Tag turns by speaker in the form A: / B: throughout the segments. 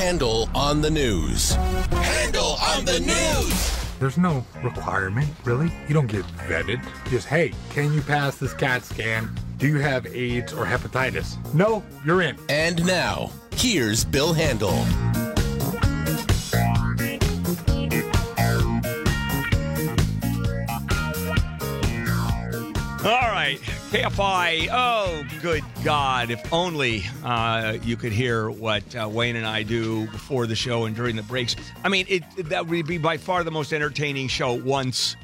A: Handel on the news. Handel on the news.
B: There's no requirement, really. You don't get vetted. Just, hey, can you pass this CAT scan? Do you have AIDS or hepatitis? No, you're in.
A: And now, here's Bill
C: Handel. KFI. Oh, good God. If only uh, you could hear what uh, Wayne and I do before the show and during the breaks. I mean, it, that would be by far the most entertaining show once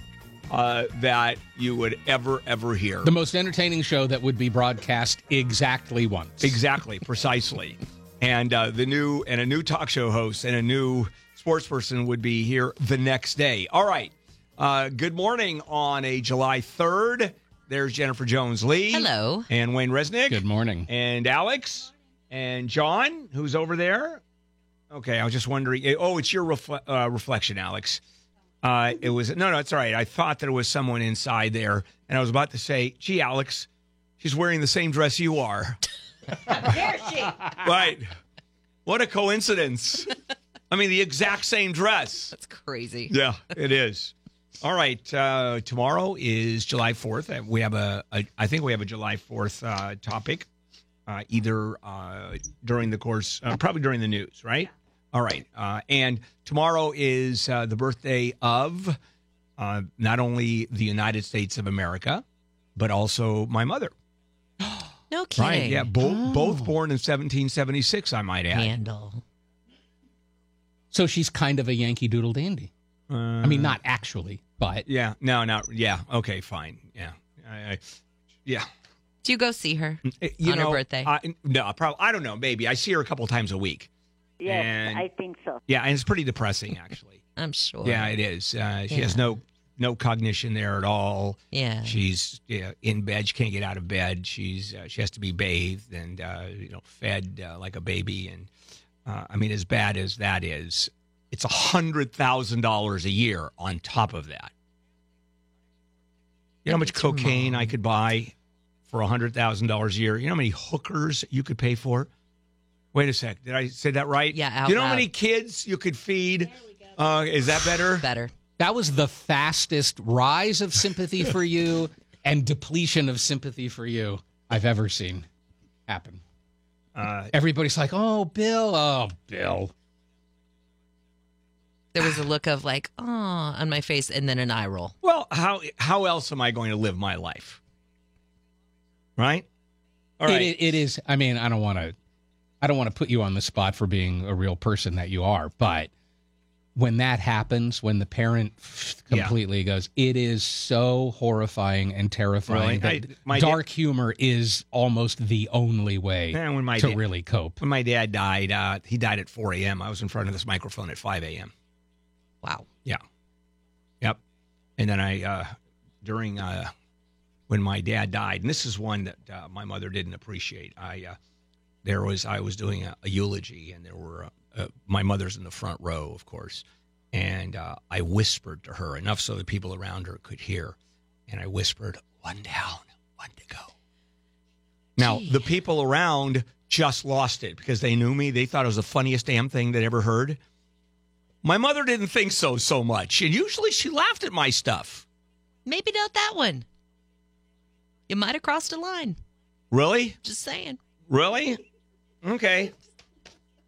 C: uh, that you would ever, ever hear.
D: The most entertaining show that would be broadcast exactly once.
C: Exactly, precisely. and uh, the new and a new talk show host and a new sports person would be here the next day. All right. Uh, good morning on a July 3rd. There's Jennifer Jones Lee.
E: Hello.
C: And Wayne Resnick.
D: Good morning.
C: And Alex. And John, who's over there. Okay, I was just wondering. Oh, it's your refle- uh, reflection, Alex. Uh, it was no, no, it's all right. I thought that it was someone inside there, and I was about to say, "Gee, Alex, she's wearing the same dress you are."
E: Dare she?
C: right? What a coincidence! I mean, the exact same dress.
E: That's crazy.
C: Yeah, it is. All right. Uh, tomorrow is July 4th. Uh, We have a, a I think we have a July 4th uh, topic, uh, either uh, during the course, uh, probably during the news, right? All right. Uh, and tomorrow is uh, the birthday of uh, not only the United States of America, but also my mother.
E: No kidding.
C: Right. Yeah. Bo- Both born in 1776, I might add.
E: Handel.
D: So she's kind of a Yankee Doodle dandy. I mean, not actually, but
C: Yeah. No, no. Yeah. Okay, fine. Yeah. I, I, yeah.
E: Do you go see her
C: Eh, You
E: on
C: know,
E: her birthday?
C: I, no, probably. I don't know. Maybe I see her a couple times a week.
F: Yes,
C: And-
F: I think so.
C: Yeah, and it's pretty depressing, actually.
E: I'm sure.
C: yeah, it is. Uh, she has no no cognition there at all.
E: Yeah.
C: She's yeah, in bed. She can't get out of bed. She's uh, she has to be bathed and uh, you know fed uh, like a baby. And uh, I mean, as bad as that is, it's a hundred thousand dollars a year on top of that. You know how much
E: It's your
C: cocaine I could buy for a hundred thousand dollars a year? You know how many hookers you could pay for? Wait a sec. Did I say that right?
E: Yeah, out
C: you know how many kids you could feed? Uh, is that better?
E: Better.
D: that was the fastest rise of sympathy for you and depletion of sympathy for you I've ever seen happen.
C: Uh,
D: Everybody's like, "Oh, Bill, oh, Bill."
E: There was a look of like, oh, on my face, and then an eye roll.
C: well, how how else am I going to live my life? Right. All right.
D: It, it is. I mean, I don't want to. I don't want to put you on the spot for being a real person that you are, but when that happens, when the parent
C: Yeah.
D: completely goes, it is so horrifying and terrifying
C: Really?
D: that
C: I- my
D: dark humor is almost the only way
C: Yeah, when my
D: to
C: dad-
D: really cope.
C: when my dad died, uh, he died at 4 a.m. I was in front of this microphone at 5 a.m.
E: Wow.
C: Yeah. Yep. And then I, uh, during uh, when my dad died, and this is one that uh, my mother didn't appreciate. I uh, there was I was doing a, a eulogy, and there were uh, uh, my mother's in the front row, of course, and uh, I whispered to her enough so that people around her could hear, and I whispered, "One down, one to go." Now
E: Gee.
C: the people around just lost it because they knew me. They thought it was the funniest damn thing they'd ever heard. My mother didn't think so so much, and usually she laughed at my stuff.
E: Maybe not that one. You might have crossed a line.
C: Really?
E: Just saying.
C: Really? Okay.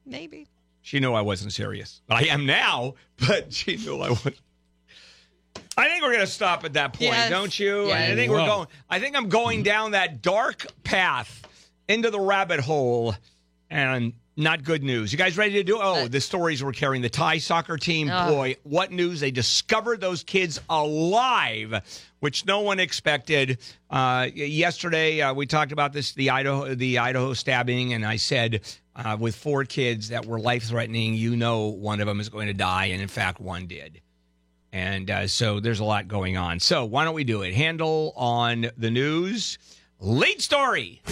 E: Maybe.
C: She knew I wasn't serious. I am now, but she knew I was. I think we're going to stop at that point,
E: Yes.
C: don't you?
E: Yes.
C: I think we're going. I think I'm going down that dark path into the rabbit hole, and not good news. You guys ready to do? Oh, the stories we're carrying. The Thai soccer team.
E: Ugh.
C: Boy, what news! They discovered those kids alive, which no one expected. Uh, yesterday, uh, we talked about this the Idaho the Idaho stabbing, and I said uh, with four kids that were life threatening, you know, one of them is going to die, and in fact, one did. And uh, so there's a lot going on. So why don't we do it? Handel on the news. Late story.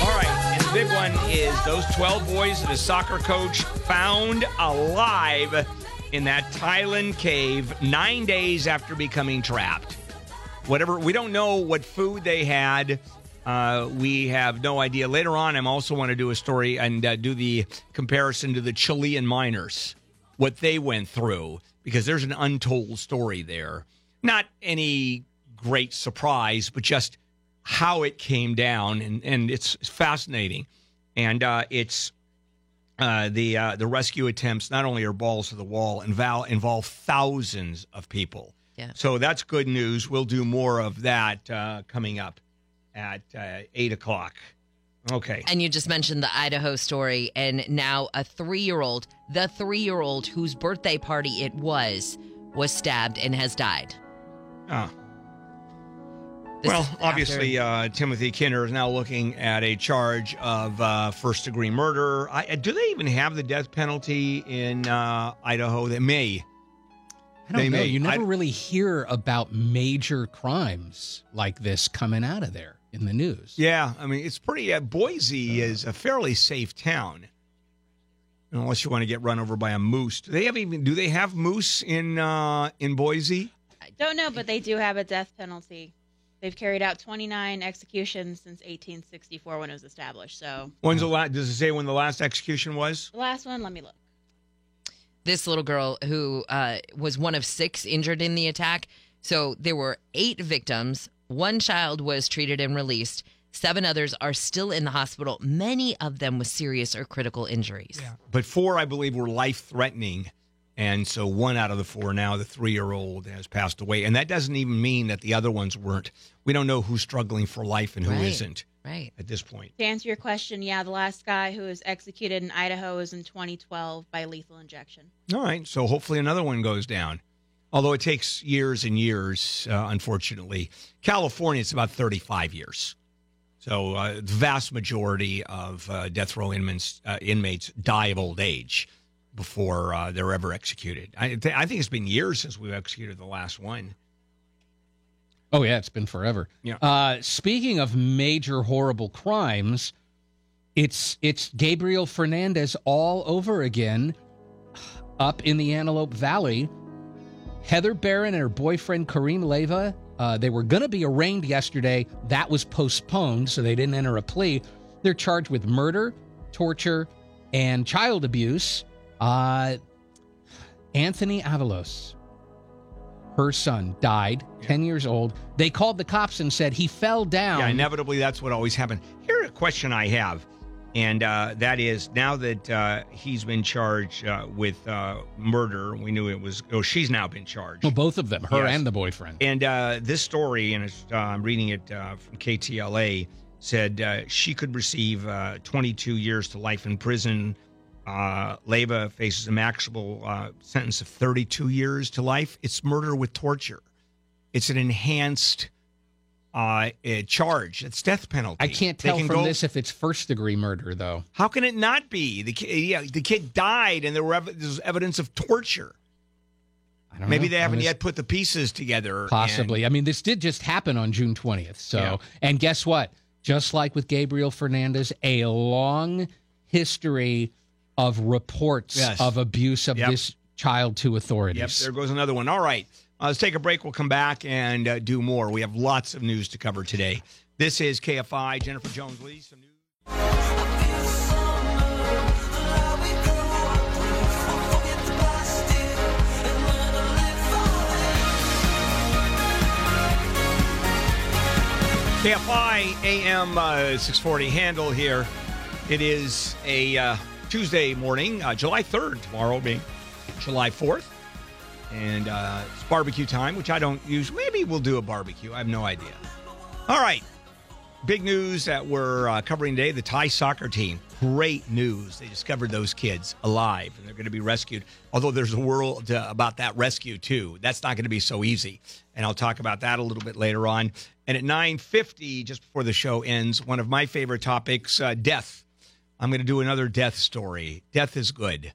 C: All right. Big one is those 12 boys that a soccer coach found alive in that Thailand cave nine days after becoming trapped. Whatever, we don't know what food they had. Uh, we have no idea. Later on, I'm also want to do a story and uh, do the comparison to the Chilean miners, what they went through, because there's an untold story there. Not any great surprise, but just how it came down, and, and it's fascinating. And uh, it's uh, the uh, the rescue attempts not only are balls to the wall, involve, involve thousands of people.
E: Yeah.
C: So that's good news. We'll do more of that uh, coming up at uh, eight o'clock. Okay.
E: And you just mentioned the Idaho story, and now a three year old, the three year old whose birthday party it was, was stabbed and has died.
C: Ah.
E: This
C: well,
E: is
C: obviously, uh, Timothy Kinner is now looking at a charge of uh, first degree murder. I, uh, do they even have the death penalty in uh, Idaho? They may.
D: I don't
C: They
D: know.
C: may.
D: You never
C: I-
D: really hear about major crimes like this coming out of there in the news.
C: Yeah, I mean, it's pretty. Uh, Boise is a fairly safe town, unless you want to get run over by a moose. Do they have even? Do they have moose in uh, in Boise?
F: I don't know, but they do have a death penalty. They've carried out 29 executions since 1864 when it was established. So
C: When's the last? Does it say when the last execution was?
F: the last one, let me look.
E: this little girl who uh, was one of six injured in the attack. So there were eight victims. One child was treated and released. Seven others are still in the hospital, many of them with serious or critical injuries. Yeah.
C: But four, I believe, were life threatening. And so one out of the four now, the three year old, has passed away. And that doesn't even mean that the other ones weren't. We don't know who's struggling for life and who
E: Right.
C: not
E: Right.
C: at this point.
F: To answer your question, yeah, the last guy who was executed in Idaho was in 2012 by lethal injection.
C: All right. So hopefully another one goes down. Although it takes years and years, uh, unfortunately. California, it's about 35 years. So uh, the vast majority of uh, death row inmates, uh, inmates die of old age before uh, they're ever executed. I, th- I think it's been years since we've executed the last one.
D: Oh yeah, it's been forever.
C: Yeah.
D: Uh, speaking of major horrible crimes, it's it's Gabriel Fernandez all over again, up in the Antelope Valley. Heather Barron and her boyfriend Kareem Leiva, uh, they were going to be arraigned yesterday. That was postponed, so they didn't enter a plea. They're charged with murder, torture, and child abuse. Uh, Anthony Avalos, her son, died, 10 years old. They called the cops and said he fell down.
C: Yeah, inevitably, that's what always happened. Here's a question I have, and uh, that is now that uh, he's been charged uh, with uh, murder, we knew it was, oh, she's now been charged.
D: Well, both of them, her
C: Yes.
D: and the boyfriend.
C: And uh, this story, and it's, uh, I'm reading it uh, from KTLA, said uh, she could receive uh, 22 years to life in prison. Uh, Leiva faces a maximum uh, sentence of 32 years to life. It's murder with torture. It's an enhanced uh, uh, charge. It's death penalty.
D: I can't tell
C: can
D: from
C: go-
D: this if it's first degree murder, though.
C: How can it not be? The kid, yeah, the kid died, and there were ev- there's evidence of torture.
D: I don't
C: Maybe
D: know.
C: they haven't
D: was-
C: yet put the pieces together. and-
D: Possibly. I mean, this did just happen on June 20th. So,
C: Yeah.
D: and guess what? Just like with Gabriel Fernandez, a long history of reports
C: Yes.
D: of abuse of
C: Yep.
D: this child to
C: Yep,
D: authorities.
C: there goes another one. All right, uh, let's take a break. We'll come back and uh, do more. We have lots of news to cover today. This is KFI. Jennifer Jones Lee. Some news. KFI AM uh, 640 Handel here. It is a uh, Tuesday morning, uh, July 3rd, tomorrow being July 4th. And uh, it's barbecue time, which I don't use. Maybe we'll do a barbecue. I have no idea. All right. Big news that we're uh, covering today the Thai soccer team. Great news. They discovered those kids alive and they're going to be rescued. Although there's a world uh, about that rescue, too. That's not going to be so easy. And I'll talk about that a little bit later on. And at 9.50, just before the show ends, one of my favorite topics uh, death. I'm going to do another death story. Death is good.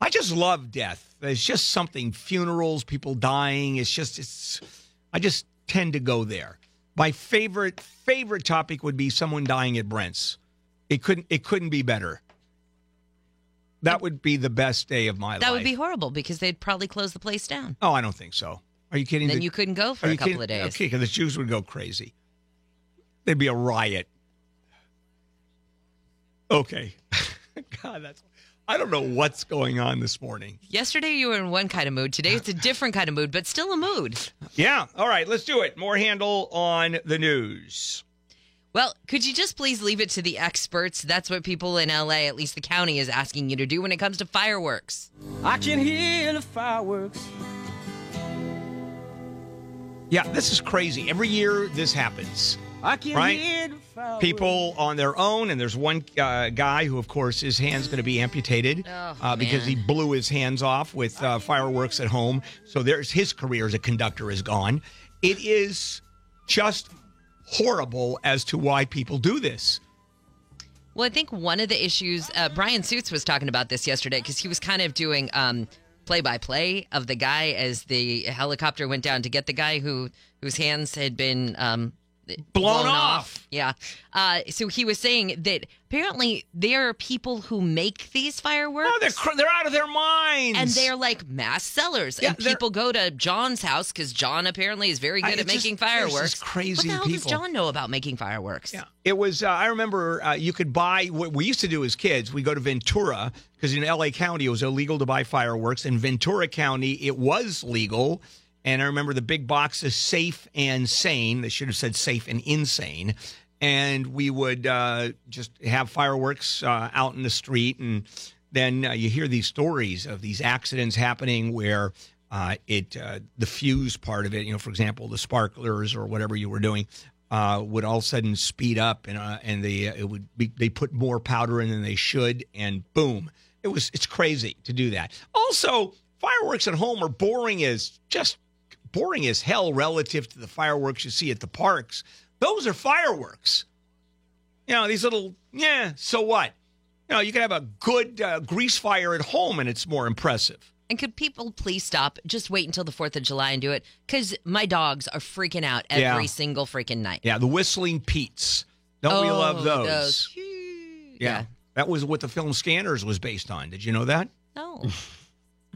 C: I just love death. It's just something funerals, people dying. It's just it's I just tend to go there. My favorite favorite topic would be someone dying at Brent's. It couldn't it couldn't be better. That would be the best day of my life.
E: That would be horrible because they'd probably close the place down.
C: Oh, I don't think so. Are you kidding?
E: Then
C: The-
E: you couldn't go for a couple
C: kidding?
E: of days.
C: Okay, because the Jews would go crazy. there'd be a riot. Okay. God, that's. I don't know what's going on this morning.
E: Yesterday you were in one kind of mood. Today it's a different kind of mood, but still a mood.
C: Yeah. All right, let's do it. More Handel on the news.
E: Well, could you just please leave it to the experts? That's what people in LA, at least the county, is asking you to do when it comes to fireworks.
G: I can hear the fireworks.
C: Yeah, this is crazy. Every year this happens.
G: I can
C: Right.
G: hear.
C: People on their own, and there's one uh, guy who, of course, his hand's going to be amputated
E: Oh,
C: uh, because he blew his hands off with uh, fireworks at home. So there's his career as a conductor is gone. It is just horrible as to why people do this.
E: Well, I think one of the issues, uh, Brian Suits was talking about this yesterday because he was kind of doing play by play of the guy as the helicopter went down to get the guy who whose hands had been um,
C: Blown off.
E: Yeah. Uh, so he was saying that apparently there are people who make these fireworks.
C: Oh, they're cr- they're out of their minds,
E: and they're like mass sellers,
C: Yeah,
E: and people go to John's house because John apparently is very
C: I-
E: good at making
C: just
E: fireworks.
C: crazy
E: what the hell
C: people.
E: does John know about making fireworks?
C: Yeah, it was. Uh, I remember uh, you could buy what we used to do as kids. We go to Ventura because in L.A. County it was illegal to buy fireworks. In Ventura County, it was legal. And I remember the big boxes, safe and sane. They should have said safe and insane. And we would uh, just have fireworks uh, out in the street, and then uh, you hear these stories of these accidents happening where uh, it uh, the fuse part of it, you know, for example, the sparklers or whatever you were doing, uh, would all of a sudden speed up, and uh, and they it would be they put more powder in than they should, and boom, it was it's crazy to do that. Also, fireworks at home are boring as just boring as hell relative to the fireworks you see at the parks. Those are fireworks. You know, these little, yeah, so what? You know, you can have a good uh, grease fire at home and it's more impressive.
E: And could people please stop? Just wait until the 4th of July and do it? Because my dogs are freaking out every
C: Yeah.
E: single freaking night.
C: Yeah, the Whistling Pete's. Don't we
E: Oh,
C: love those?
E: those.
C: Yeah. That was what the film Scanners was based on. Did you know that?
E: No.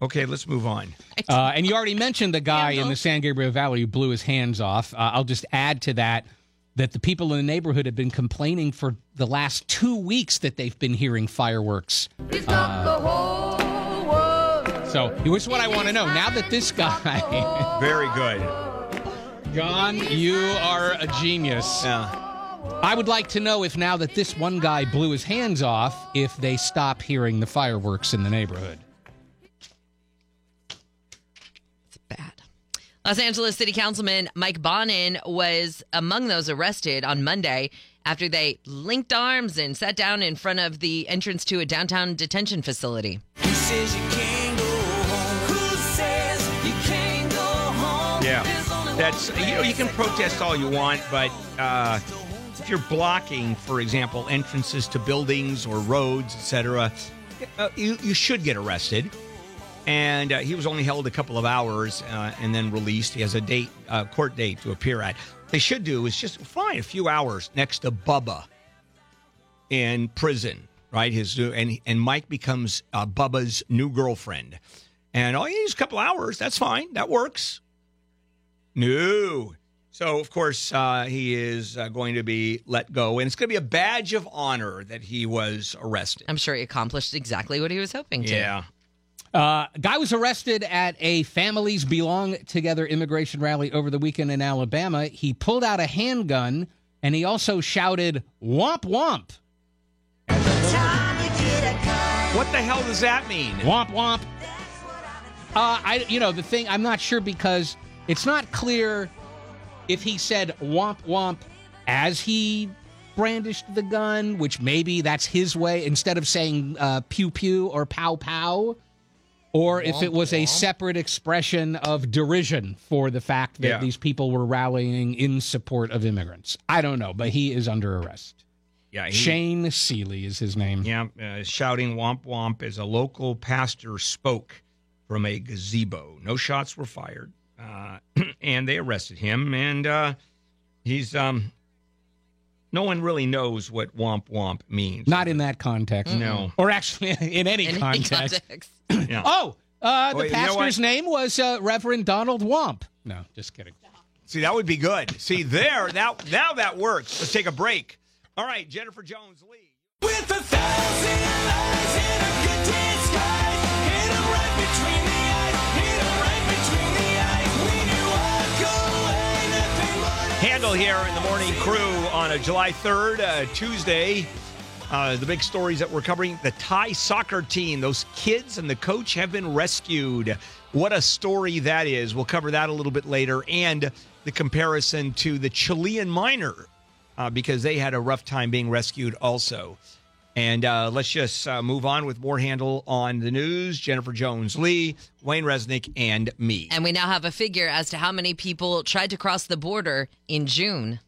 C: Okay, let's move on.
D: Uh, and you already mentioned the guy in the San Gabriel Valley who blew his hands off. Uh, I'll just add to that that the people in the neighborhood have been complaining for the last two weeks that they've been hearing fireworks. Uh, so here's what I want to know. Now that this guy,
C: Very good.
D: John, you are a genius.
C: Yeah.
D: I would like to know if now that this one guy blew his hands off, if they stop hearing the fireworks in the neighborhood.
E: Los Angeles City Councilman Mike Bonin was among those arrested on Monday after they linked arms and sat down in front of the entrance to a downtown detention facility.
G: You can't go home? Who says you can't go home?
C: Yeah. That's, you know, you can protest all you want, but uh, if you're blocking, for example, entrances to buildings or roads, etc., uh, you, you should get arrested. And uh, he was only held a couple of hours uh, and then released. He has a date, uh, court date to appear at. They should do is just fine a few hours next to Bubba in prison, right? His new- and and Mike becomes uh, Bubba's new girlfriend, and all you need is a couple hours. That's fine. That works. No. So of course uh, he is uh, going to be let go, and it's going to be a badge of honor that he was arrested.
E: I'm sure he accomplished exactly what he was hoping to.
C: Yeah.
D: Uh, guy was arrested at a Families Belong Together immigration rally over the weekend in Alabama. He pulled out a handgun and he also shouted "Womp womp,
C: What the hell does that mean?
D: womp womp." Uh, I, you know, the thing I'm not sure because it's not clear if he said "womp womp" as he brandished the gun, which maybe that's his way instead of saying uh, "pew pew" or "pow pow." Or if it was a separate expression of derision for the fact that
C: Yeah.
D: these people were rallying in support of immigrants. I don't know, but he is under arrest.
C: Yeah. he-
D: Shane Seeley is his name.
C: Yeah, uh, shouting womp womp as a local pastor spoke from a gazebo. No shots were fired, uh, and they arrested him. And uh, he's um, no one really knows what womp womp means.
D: Not in that context.
C: No.
D: Or actually, in any
E: In any
D: context.
E: context.
C: Yeah.
D: Oh, uh, the
C: Wait, you know
D: pastor's
C: what?
D: name was uh, Reverend Donald Womp. No, just kidding.
C: See, that would be good. See, there, now, now that works. Let's take a break. All right, Jennifer Jones Lee.
G: With a thousand eyes and a good disguise,
C: here in the morning crew on a July 3rd, uh, Tuesday. Uh, the big stories that we're covering the Thai soccer team, those kids and the coach have been rescued. What a story that is. We'll cover that a little bit later and the comparison to the Chilean miner uh, because they had a rough time being rescued also. And uh, let's just uh, move on with more Handel on the news. Jennifer Jones Lee, Wayne Resnick, and me.
E: And we now have a figure as to how many people tried to cross the border in June.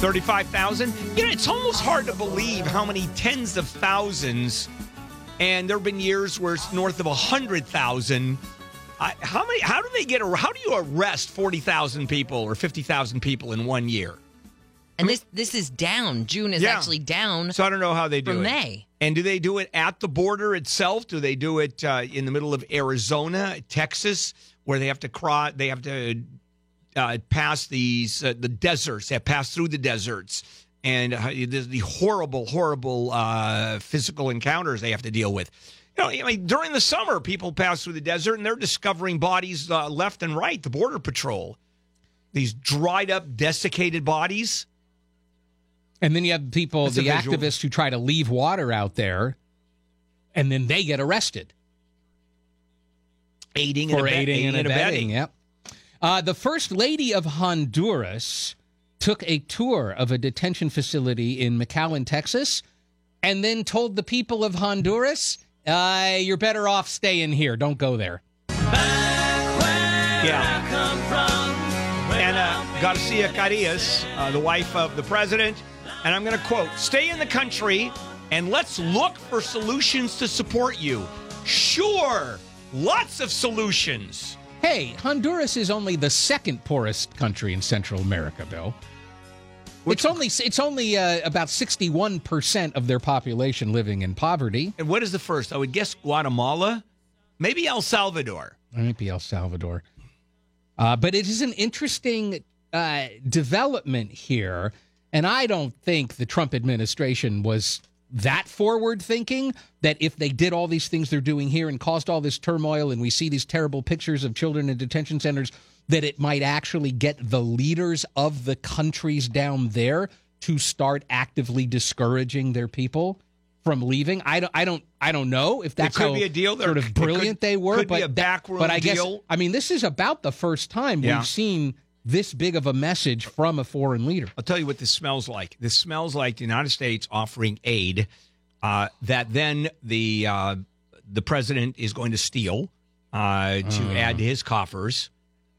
C: 35,000. You know, it's almost hard to believe how many tens of thousands, and there have been years where it's north of 100,000. How many? How do they get? How do you arrest 40,000 people or 50,000 people in one year?
E: And this this is down. June is
C: Yeah.
E: actually down
C: So I don't know how they do
E: from
C: it.
E: May.
C: And do they do it at the border itself? Do they do it uh, in the middle of Arizona, Texas, where they have to cross? They have to uh, pass these uh, the deserts. They have passed through the deserts, and uh, the, the horrible, horrible uh, physical encounters they have to deal with. You know, I mean, during the summer, people pass through the desert and they're discovering bodies uh, left and right. The border patrol, these dried up, desiccated bodies.
D: And then you have people,
C: That's
D: the activists who try to leave water out there, and then they get arrested
C: Aiding
D: for
C: and, abet-
D: aiding and abetting. Yep. Uh, the first lady of Honduras took a tour of a detention facility in McAllen, Texas, and then told the people of Honduras, uh, "You're better off staying here. Don't go there."
C: Yeah.
G: come from.
C: and uh, Garcia Carias, uh, the wife of the president. And I'm going to quote Stay in the country and let's look for solutions to support you. Sure, lots of solutions.
D: Hey, Honduras is only the second poorest country in Central America, Bill. it's only it's only uh, about sixty one percent of their population living in poverty.
C: And what is the first? I would guess Guatemala, maybe El Salvador.
D: It might be El Salvador. Uh, but it is an interesting uh, development here. And I don't think the Trump administration was that forward thinking that if they did all these things they're doing here and caused all this turmoil and we see these terrible pictures of children in detention centers, that it might actually get the leaders of the countries down there to start actively discouraging their people from leaving. I don't I don't I don't know if that's
C: could
D: how
C: be a deal. There
D: sort of
C: it could-
D: brilliant they were,
C: could be
D: but
C: a
D: that- but I guess
C: deal.
D: I mean, this is about the first time
C: Yeah.
D: we've seen this big of a message from a foreign leader.
C: I'll tell you what this smells like. This smells like the United States offering aid uh, that then the uh, the president is going to steal uh, to add to his coffers,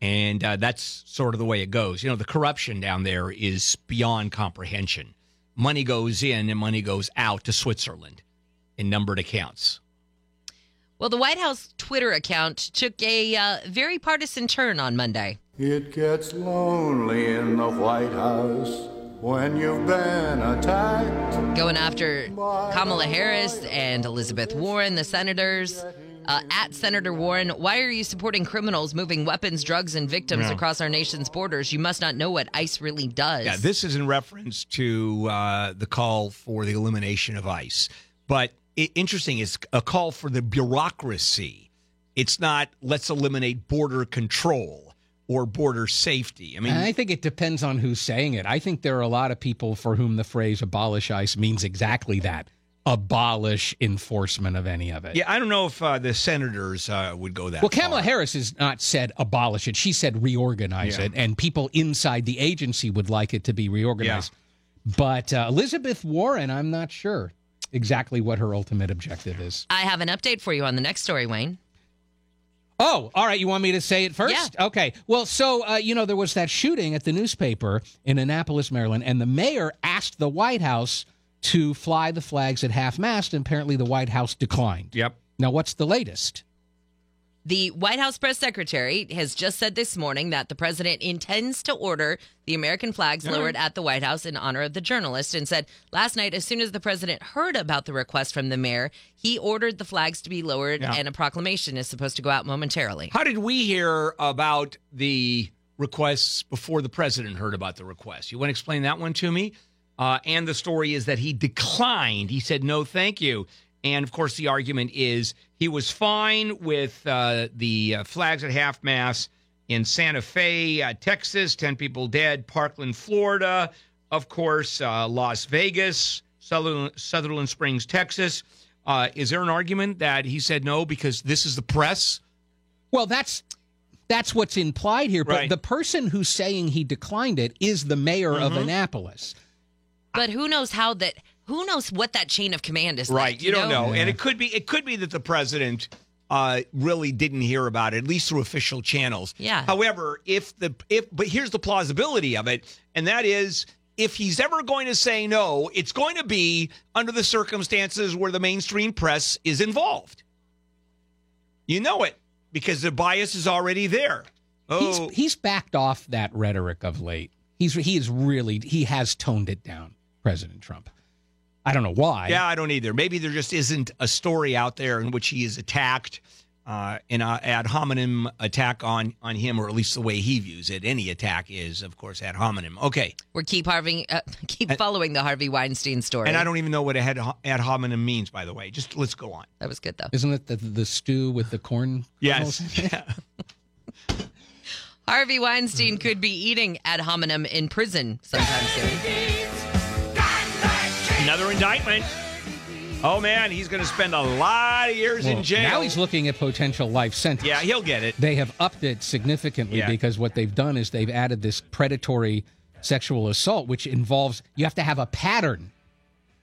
C: and uh, that's sort of the way it goes. You know, the corruption down there is beyond comprehension. Money goes in and money goes out to Switzerland in numbered accounts.
E: Well, the White House Twitter account took a uh, very partisan turn on Monday.
H: It gets lonely in the White House when you've been attacked.
E: going after Kamala Harris and Elizabeth Warren, the senators. Uh, at Senator Warren, why are you supporting criminals moving weapons, drugs, and victims
C: Yeah.
E: across our nation's borders? You must not know what ICE really does.
C: Yeah, this is in reference to uh, the call for the elimination of ICE. But i interesting, it's a call for the bureaucracy. It's not let's eliminate border control or border safety. I mean,
D: And I think it depends on who's saying it. I think there are a lot of people for whom the phrase abolish ICE means exactly that abolish enforcement of any of it.
C: yeah, I don't know if uh, the senators uh, would go that
D: Well, Kamala
C: far.
D: Harris has not said abolish it. She said reorganize
C: Yeah.
D: it, and people inside the agency would like it to be reorganized. But uh, Elizabeth Warren, I'm not sure exactly what her ultimate objective is.
E: I have an update for you on the next story, Wayne.
D: Oh, all right. You want me to say it first?
E: Yeah.
D: Okay. Well, so, uh, you know, there was that shooting at the newspaper in Annapolis, Maryland, and the mayor asked the White House to fly the flags at half mast, and apparently the White House declined.
C: Yep.
D: Now, what's the latest?
E: The White House press secretary has just said this morning that the president intends to order the American flags lowered at the White House in honor of the journalist and said last night, as soon as the president heard about the request from the mayor, he ordered the flags to be lowered
C: Yeah.
E: and a proclamation is supposed to go out momentarily.
C: How did we hear about the requests before the president heard about the request? You want to explain that one to me? Uh, and the story is that he declined. He said, no, thank you. And of course, the argument is he was fine with uh, the uh, flags at half mast in Santa Fe, uh, Texas, 10 people dead, Parkland, Florida, of course, uh, Las Vegas, Sutherland, Sutherland Springs, Texas. Uh, is there an argument that he said no because this is the press?
D: Well, that's that's what's implied here. But
C: Right.
D: the person who's saying he declined it is the mayor of
C: Mm-hmm.
D: Annapolis.
E: But who knows how that? Who knows what that chain of command is
C: Right.
E: like?
C: You, don't know.
D: Yeah.
C: And it could be it could be that the president uh, really didn't hear about it, at least through official channels.
E: Yeah.
C: However, if the if but here's the plausibility of it, and that is if he's ever going to say no, it's going to be under the circumstances where the mainstream press is involved. You know it because the bias is already there. Oh,
D: He's he's backed off that rhetoric of late. He's he is really he has toned it down, President Trump. I don't know why.
C: Yeah, I don't either. Maybe there just isn't a story out there in which he is attacked, uh, an uh, ad hominem attack on on him, or at least the way he views it. Any attack is, of course, ad hominem. Okay,
E: We're keep Harvey, uh, keep following the Harvey Weinstein story.
C: and I don't even know what ad, ad hominem means, by the way. Just let's go on.
E: That was good though.
D: Isn't it the the stew with the corn?
C: Yes. Yeah.
E: Harvey Weinstein could be eating ad hominem in prison sometime soon.
C: Indictment. Oh man, he's going to spend a lot of years
D: Well,
C: in jail.
D: Now he's looking at potential life sentence.
C: yeah, he'll get it.
D: They have upped it significantly
C: Yeah.
D: because what they've done is they've added this predatory sexual assault, which involves you have to have a pattern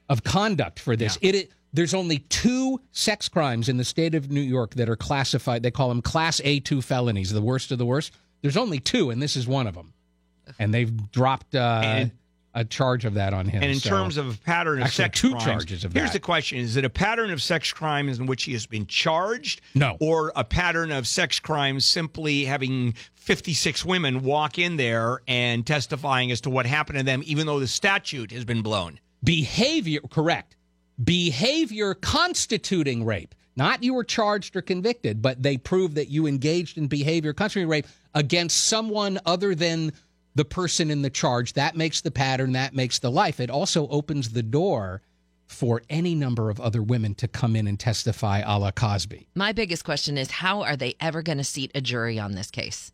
D: of conduct for this. It, it there's only two sex crimes in the state of New York that are classified. They call them Class A2 felonies, the worst of the worst. There's only two, and this is one of them. And they've dropped uh,
C: And-
D: a charge of that on him.
C: And in
D: so-
C: terms of a pattern of
D: Actually,
C: sex
D: two
C: crimes,
D: charges of
C: here's
D: that.
C: the question: Is it a pattern of sex crimes in which he has been charged?
D: No.
C: Or a pattern of sex crimes simply having 56 women walk in there and testifying as to what happened to them, even though the statute has been blown.
D: behavior correct behavior constituting rape not you were charged or convicted but they prove that you engaged in behavior constituting rape against someone other than the person in the charge that makes the pattern that makes the life it also opens the door for any number of other women to come in and testify a la cosby
E: My biggest question is how are they ever going to seat a jury on this case?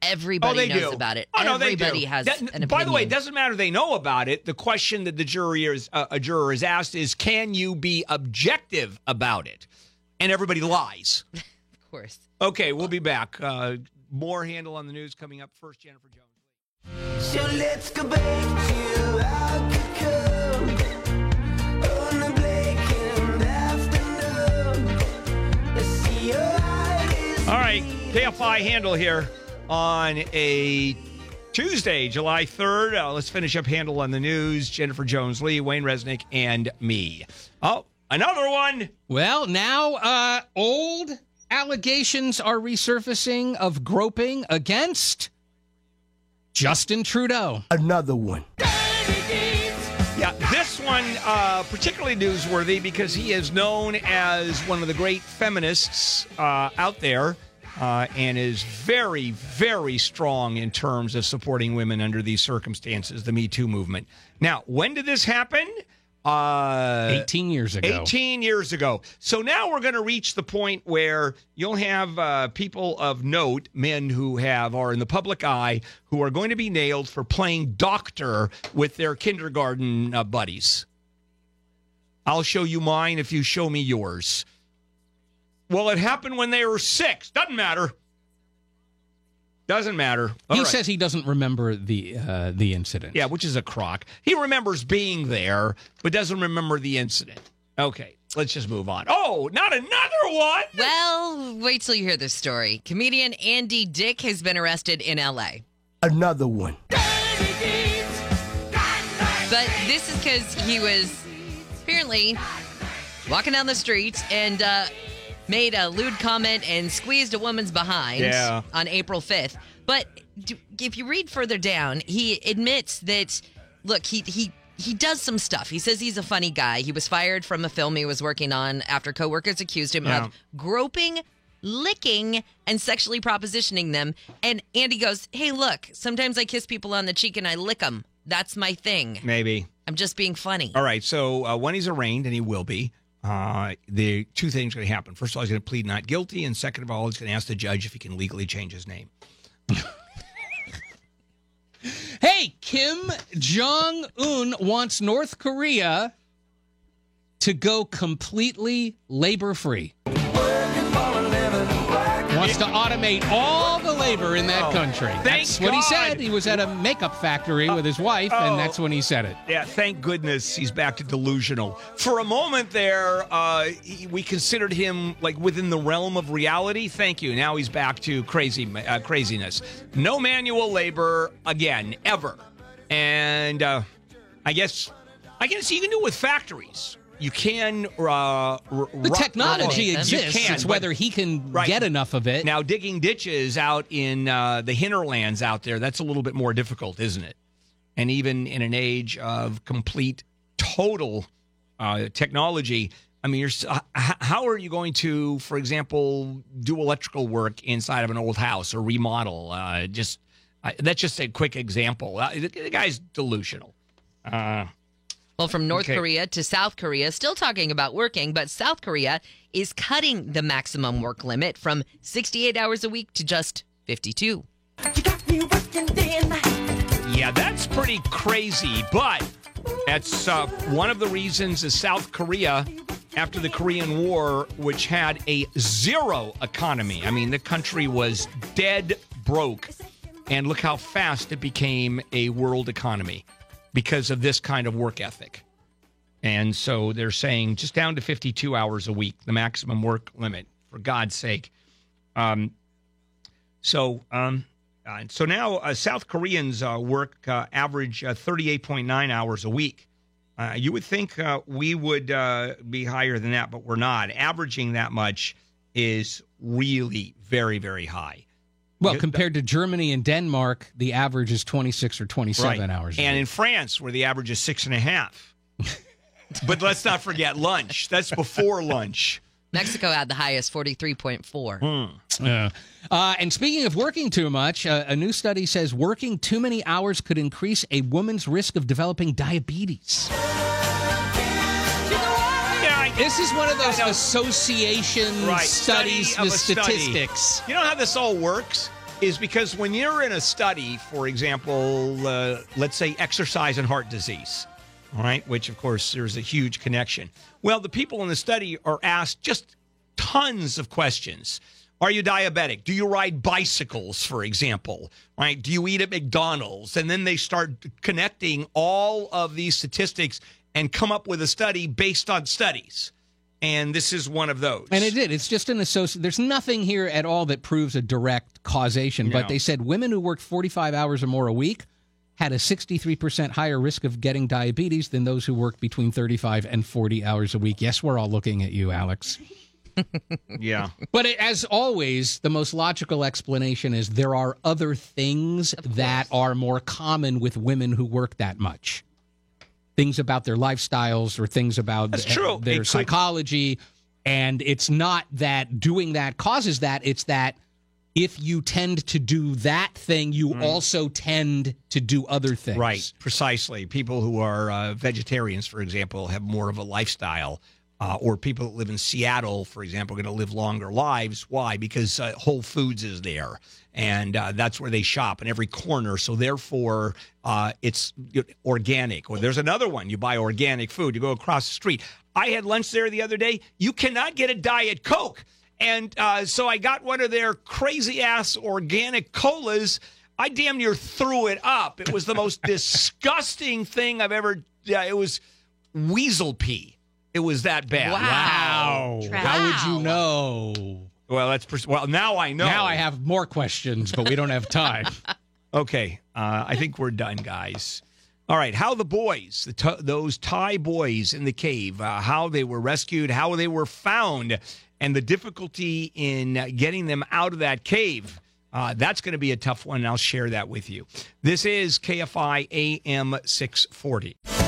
E: Everybody
C: oh, they
E: knows
C: do.
E: about it.
C: Oh, no, they
E: Everybody
C: do.
E: has
C: That-
E: an opinion.
C: By the way, it doesn't matter they know about it. The question that the jury is uh, a juror is asked is, "Can you be objective about it?" And everybody lies.
E: of course.
C: Okay, we'll be back. Uh, more Handel on the news coming up first. Jennifer Jones.
G: So let's go back to Alcatraz on the blackened afternoon. Let's see your eyes.
C: All right, KFI Handel here on a Tuesday, July 3rd. Uh, let's finish up Handel on the news. Jennifer Jones Lee, Wayne Resnick, and me. Oh, another one.
D: well now uh old allegations are resurfacing of groping against justin trudeau
G: Another one.
C: Yeah, this one uh, particularly newsworthy because he is known as one of the great feminists uh, out there. Uh, and is very, very strong in terms of supporting women under these circumstances, the Me Too movement. Now, when did this happen? Uh,
D: 18 years ago
C: 18 years ago. So now we're going to reach the point where you'll have uh, people of note, men who have are in the public eye, who are going to be nailed for playing doctor with their kindergarten uh, buddies. I'll show you mine if you show me yours. Well, it happened when they were six. Doesn't matter. Doesn't matter. All
D: he
C: right.
D: says he doesn't remember the uh, the incident.
C: Yeah, which is a crock. He remembers being there, but doesn't remember the incident. Okay, let's just move on. Oh, not another one.
E: Well, wait till you hear this story. Comedian Andy Dick has been arrested in LA.
G: Another one.
E: But this is because he was apparently walking down the street and uh, made a lewd comment and squeezed a woman's behind
C: Yeah.
E: on April 5th. But if you read further down, he admits that look, he he he does some stuff. He says he's a funny guy. He was fired from a film he was working on after coworkers accused him
C: Yeah.
E: of groping, licking, and sexually propositioning them. And Andy goes, "Hey, look, sometimes I kiss people on the cheek and I lick them. That's my thing.
C: Maybe.
E: I'm just being funny."
C: All right. So uh, when he's arraigned, and he will be, uh, the two things are going to happen. First of all, he's going to plead not guilty, and second of all, he's going to ask the judge if he can legally change his name.
D: Hey, Kim Jong Un wants North Korea to go completely labor free. Wants to automate all labor in that country. That's what he said. He was at a makeup factory with his wife, and that's when he said it.
C: Yeah, thank goodness he's back to delusional. For a moment there, uh, he, we considered him like within the realm of reality. Thank you. Now he's back to crazy uh, craziness. No manual labor again, ever. And uh, I guess I guess you can do it with factories. You can. Uh, r-
D: The technology.
C: You
D: exists.
C: can,
D: it's whether he can
C: Right.
D: get enough of it.
C: Now, digging ditches out in uh, the hinterlands out there, that's a little bit more difficult, isn't it? And even in an age of complete, total uh, technology, I mean, you're, how are you going to, for example, do electrical work inside of an old house or remodel? Uh, just uh, That's just a quick example. Uh, the, the guy's delusional.
E: Well, from North
C: Okay.
E: Korea to South Korea, still talking about working, but South Korea is cutting the maximum work limit from 68 hours a week to just 52.
C: Yeah, that's pretty crazy, but that's uh, one of the reasons is South Korea, after the Korean War, which had a zero economy. I mean, the country was dead broke, and look how fast it became a world economy because of this kind of work ethic. And so they're saying just down to 52 hours a week, the maximum work limit, for God's sake. Um, so, um, uh, so now uh, South Koreans uh, work uh, average uh, 38.9 hours a week. Uh, you would think we would be higher than that, but we're not. Averaging that much is really very, very high.
D: Well, compared to Germany and Denmark, the average is 26 or 27 hours.
C: And in France, where the average is six and a half. but let's not forget lunch. That's before lunch.
E: Mexico had the highest, 43.4.
D: Yeah. Uh, and speaking of working too much, uh, a new study says working too many hours could increase a woman's risk of developing diabetes. This is one of those association
C: right.
D: studies
C: Study
D: with
C: a study.
D: statistics.
C: You know how this all works? Is because when you're in a study, for example, uh, let's say exercise and heart disease, all right, which of course there's a huge connection. Well, the people in the study are asked just tons of questions. Are you diabetic? Do you ride bicycles, for example? Right? Do you eat at McDonald's? And then they start connecting all of these statistics and come up with a study based on studies. And this is one of those.
D: And it did. It's just an associate. There's nothing here at all that proves a direct causation. But
C: No.
D: they said women who worked 45 hours or more a week had a 63% higher risk of getting diabetes than those who worked between 35 and 40 hours a week. Yes, we're all looking at you, Alex.
C: yeah.
D: But it, as always, the most logical explanation is there are other things that are more common with women who work that much. Things about their lifestyles or things about
C: That's
D: th-
C: true.
D: their
C: It could-
D: psychology. And it's not that doing that causes that. It's that if you tend to do that thing, you also tend to do other things.
C: Mm. Right, precisely. People who are uh, vegetarians, for example, have more of a lifestyle. Uh, or people that live in Seattle, for example, are going to live longer lives. Why? Because uh, Whole Foods is there, and uh, that's where they shop in every corner. So therefore, uh, it's organic. Or there's another one: you buy organic food. You go across the street. I had lunch there the other day. You cannot get a diet coke, and uh, so I got one of their crazy ass organic colas. I damn near threw it up. It was the most disgusting thing I've ever. Yeah, it was weasel pee. It was that bad.
E: Wow.
D: Wow. How would you know?
C: Well, that's pers- well. Now I know.
D: Now I have more questions, but we don't have time.
C: Okay, uh, I think we're done, guys. All right, how the boys, the t- those Thai boys in the cave, uh, how they were rescued, how they were found, and the difficulty in uh, getting them out of that cave. Uh, that's going to be a tough one, and I'll share that with you. This is KFI AM 640.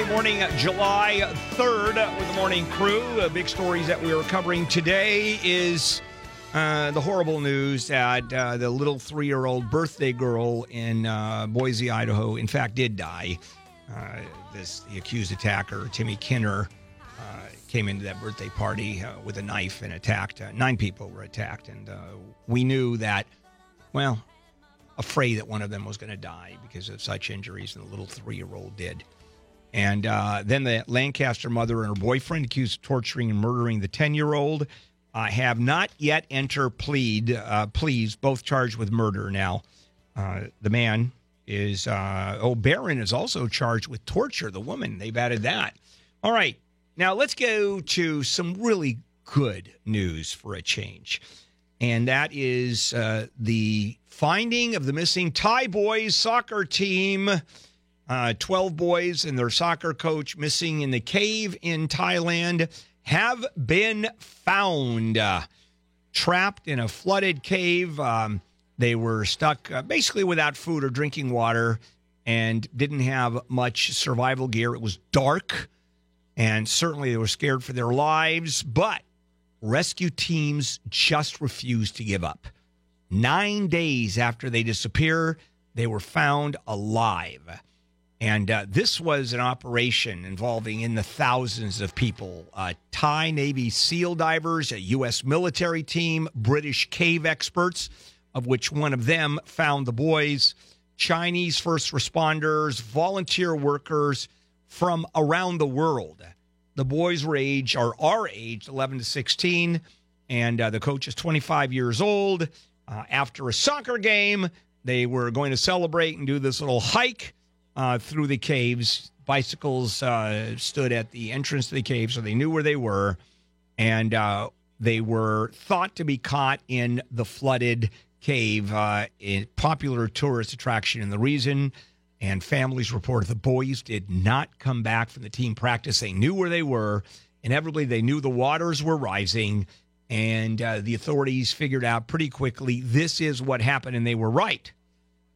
C: Uh, morning, July 3rd, with the morning crew. Uh, big stories that we are covering today is uh, the horrible news that uh, the little three year old birthday girl in uh, Boise, Idaho, in fact, did die. Uh, this The accused attacker, Timmy Kinner, uh, came into that birthday party with a knife and attacked. Nine people were attacked, and we knew that, well, afraid that one of them was going to die because of such injuries, and the little three year old did. And uh, then the Lancaster mother and her boyfriend accused of torturing and murdering the 10 year old uh, have not yet entered plead, uh, pleas, both charged with murder now. Uh, the man is, uh, oh, Barron is also charged with torture, the woman. They've added that. All right. Now let's go to some really good news for a change. And that is uh, the finding of the missing Thai boys soccer team. Uh, 12 boys and their soccer coach missing in the cave in Thailand have been found. Uh, trapped in a flooded cave. Um, they were stuck uh, basically without food or drinking water and didn't have much survival gear. It was dark and certainly they were scared for their lives, but rescue teams just refused to give up. Nine days after they disappear, they were found alive. And uh, this was an operation involving in the thousands of people. Uh, Thai Navy SEAL divers, a U.S. military team, British cave experts, of which one of them found the boys, Chinese first responders, volunteer workers from around the world. The boys were age are aged 11 to 16, and uh, the coach is 25 years old. Uh, after a soccer game, they were going to celebrate and do this little hike uh, through the caves. Bicycles uh, stood at the entrance to the cave, so they knew where they were, and uh, they were thought to be caught in the flooded cave, uh, a popular tourist attraction in the region. And families reported the boys did not come back from the team practice. They knew where they were. Inevitably, they knew the waters were rising, and uh, the authorities figured out pretty quickly this is what happened, and they were right.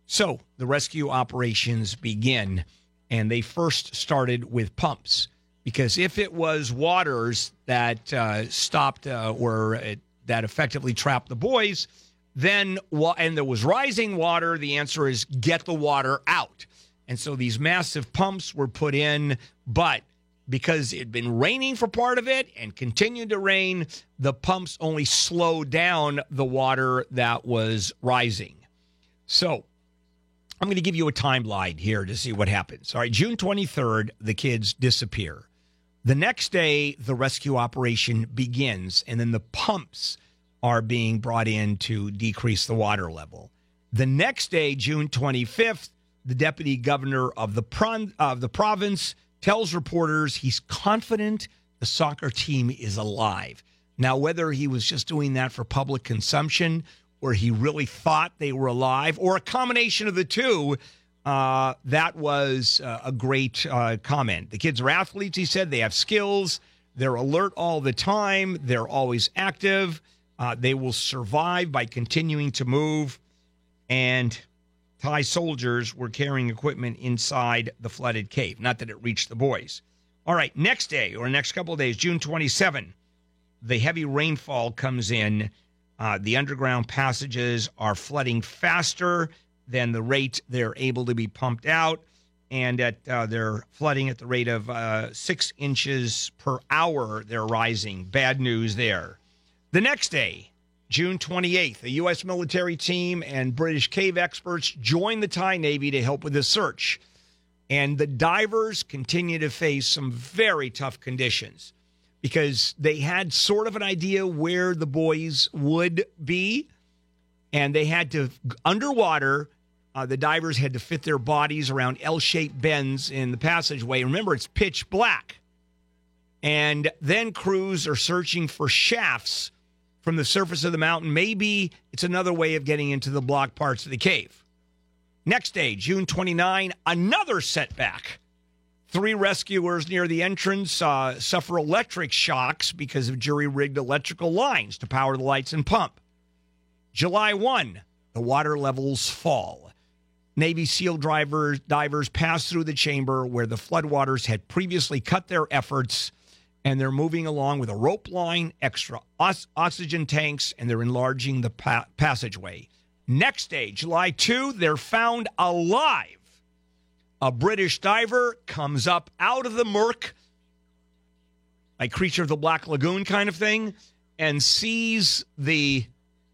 C: So the rescue operations begin, and they first started with pumps because if it was waters that uh, stopped uh, or uh, that effectively trapped the boys, then and there was rising water, the answer is get the water out. And so these massive pumps were put in, but because it had been raining for part of it and continued to rain, the pumps only slowed down the water that was rising. So I'm going to give you a timeline here to see what happens. All right, June 23rd, the kids disappear. The next day, the rescue operation begins, and then the pumps are being brought in to decrease the water level. The next day, June 25th, the deputy governor of the pron- of the province tells reporters he's confident the soccer team is alive. Now, whether he was just doing that for public consumption or he really thought they were alive or a combination of the two, uh, that was uh, a great uh, comment. The kids are athletes, he said. They have skills. They're alert all the time. They're always active. Uh, they will survive by continuing to move. And Thai soldiers were carrying equipment inside the flooded cave. Not that it reached the boys. All right, next day or next couple of days, June 27, the heavy rainfall comes in. Uh, the underground passages are flooding faster than the rate they're able to be pumped out, and at uh, they're flooding at the rate of uh, six inches per hour. They're rising. Bad news there. The next day, June 28th, a U.S. military team and British cave experts join the Thai Navy to help with the search. And the divers continue to face some very tough conditions because they had sort of an idea where the boys would be. And they had to, underwater, uh, the divers had to fit their bodies around L shaped bends in the passageway. Remember, it's pitch black. And then crews are searching for shafts from the surface of the mountain. Maybe it's another way of getting into the block parts of the cave. Next day, June 29, another setback. Three rescuers near the entrance uh, suffer electric shocks because of jury rigged electrical lines to power the lights and pump. July 1, the water levels fall. Navy SEAL drivers, divers pass through the chamber where the floodwaters had previously cut their efforts, and they're moving along with a rope line, extra os- oxygen tanks, and they're enlarging the pa- passageway. Next day, July 2, they're found alive. A British diver comes up out of the murk, like creature of the Black Lagoon kind of thing, and sees the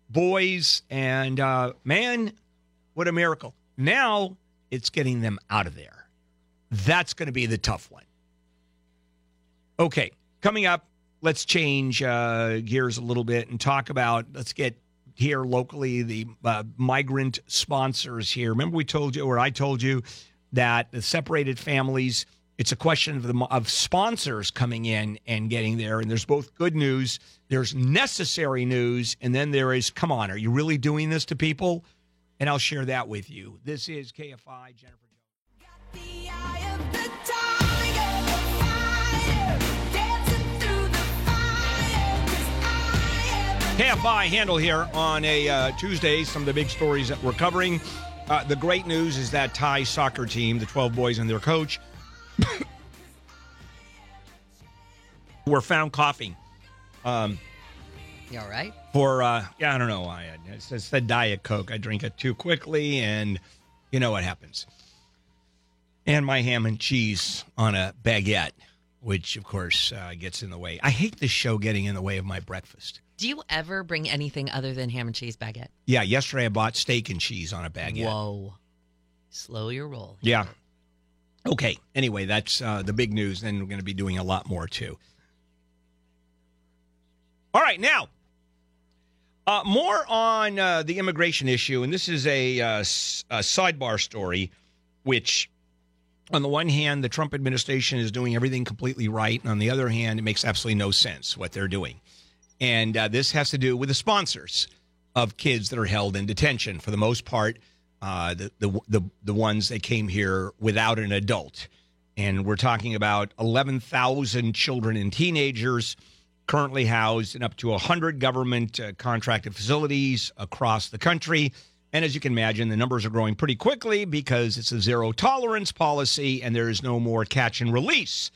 C: boys. And uh, man, what a miracle. Now it's getting them out of there. That's going to be the tough one. Okay, coming up, let's change uh, gears a little bit and talk about, let's get here locally the uh, migrant sponsors here. Remember, we told you, or I told you, that the separated families, it's a question of, the, of sponsors coming in and getting there. And there's both good news, there's necessary news, and then there is, come on, are you really doing this to people? And I'll share that with you. This is KFI, Jennifer KFI Handel here on a uh, Tuesday. Some of the big stories that we're covering. Uh, the great news is that Thai soccer team, the 12 boys and their coach, were found coughing. Um,
E: You all right?
C: for uh yeah i don't know why. It says the diet coke. I drink it too quickly and you know what happens. And my ham and cheese on a baguette which of course uh, gets in the way. I hate this show getting in the way of my breakfast
E: Do you ever bring anything other than ham and cheese baguette?
C: yeah yesterday i bought steak and cheese on a baguette
E: Whoa. Slow your roll.
C: yeah okay anyway that's uh, the big news then we're going to be doing a lot more too all right now Uh, more on uh, the immigration issue, and this is a, uh, s- a sidebar story, which, on the one hand, the Trump administration is doing everything completely right, and on the other hand, it makes absolutely no sense what they're doing. And uh, this has to do with the sponsors of kids that are held in detention. For the most part, uh, the, the the the ones that came here without an adult, and we're talking about eleven thousand children and teenagers currently housed in up to 100 government uh, contracted facilities across the country. And as you can imagine, the numbers are growing pretty quickly because it's a zero tolerance policy and there is no more catch and release,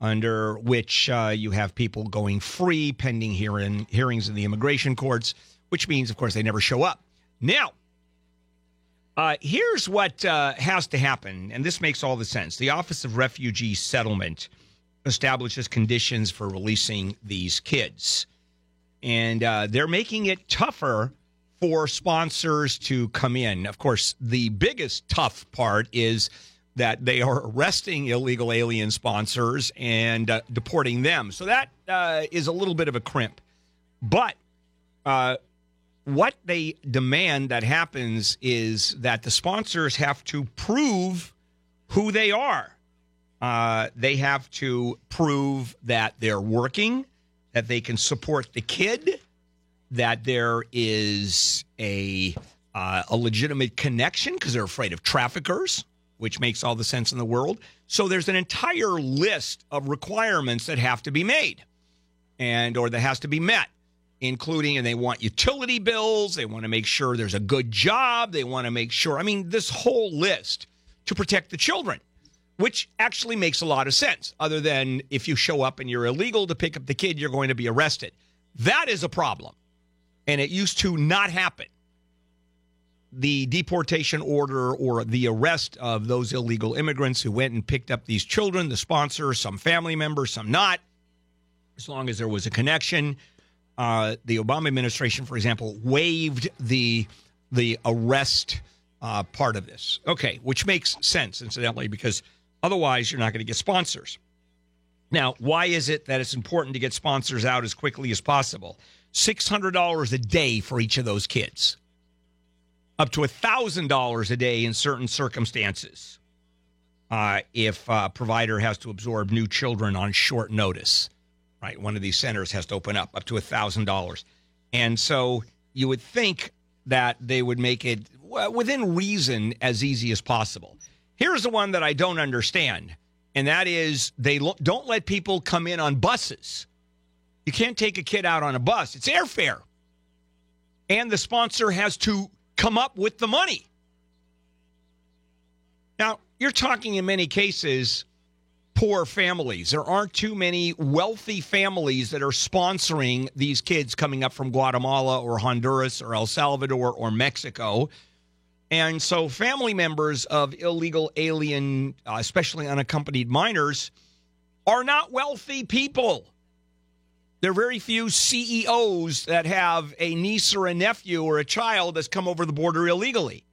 C: under which uh, you have people going free pending hearing, hearings in the immigration courts, which means, of course, they never show up. Now, uh, here's what uh, has to happen, and this makes all the sense. The Office of Refugee Settlement establishes conditions for releasing these kids. And uh, they're making it tougher for sponsors to come in. Of course, the biggest tough part is that they are arresting illegal alien sponsors and uh, deporting them. So that uh, is a little bit of a crimp. But uh, what they demand that happens is that the sponsors have to prove who they are. Uh, they have to prove that they're working, that they can support the kid, that there is a uh, a legitimate connection because they're afraid of traffickers, which makes all the sense in the world. So there's an entire list of requirements that have to be made, and or that has to be met, including and they want utility bills. They want to make sure there's a good job. They want to make sure. I mean, this whole list to protect the children which actually makes a lot of sense, other than if you show up and you're illegal to pick up the kid, you're going to be arrested. That is a problem. And it used to not happen. The deportation order or the arrest of those illegal immigrants who went and picked up these children, the sponsor, some family members, some not, as long as there was a connection. Uh, the Obama administration, for example, waived the the arrest uh, part of this. Okay, which makes sense, incidentally, because Otherwise, you're not going to get sponsors. Now, why is it that it's important to get sponsors out as quickly as possible? $600 a day for each of those kids, up to $1,000 a day in certain circumstances. Uh, if a provider has to absorb new children on short notice, right? One of these centers has to open up, up to $1,000. And so you would think that they would make it within reason as easy as possible. Here's the one that I don't understand, and that is they lo- don't let people come in on buses. You can't take a kid out on a bus, it's airfare. And the sponsor has to come up with the money. Now, you're talking in many cases poor families. There aren't too many wealthy families that are sponsoring these kids coming up from Guatemala or Honduras or El Salvador or Mexico. And so, family members of illegal alien, uh, especially unaccompanied minors, are not wealthy people. There are very few CEOs that have a niece or a nephew or a child that's come over the border illegally.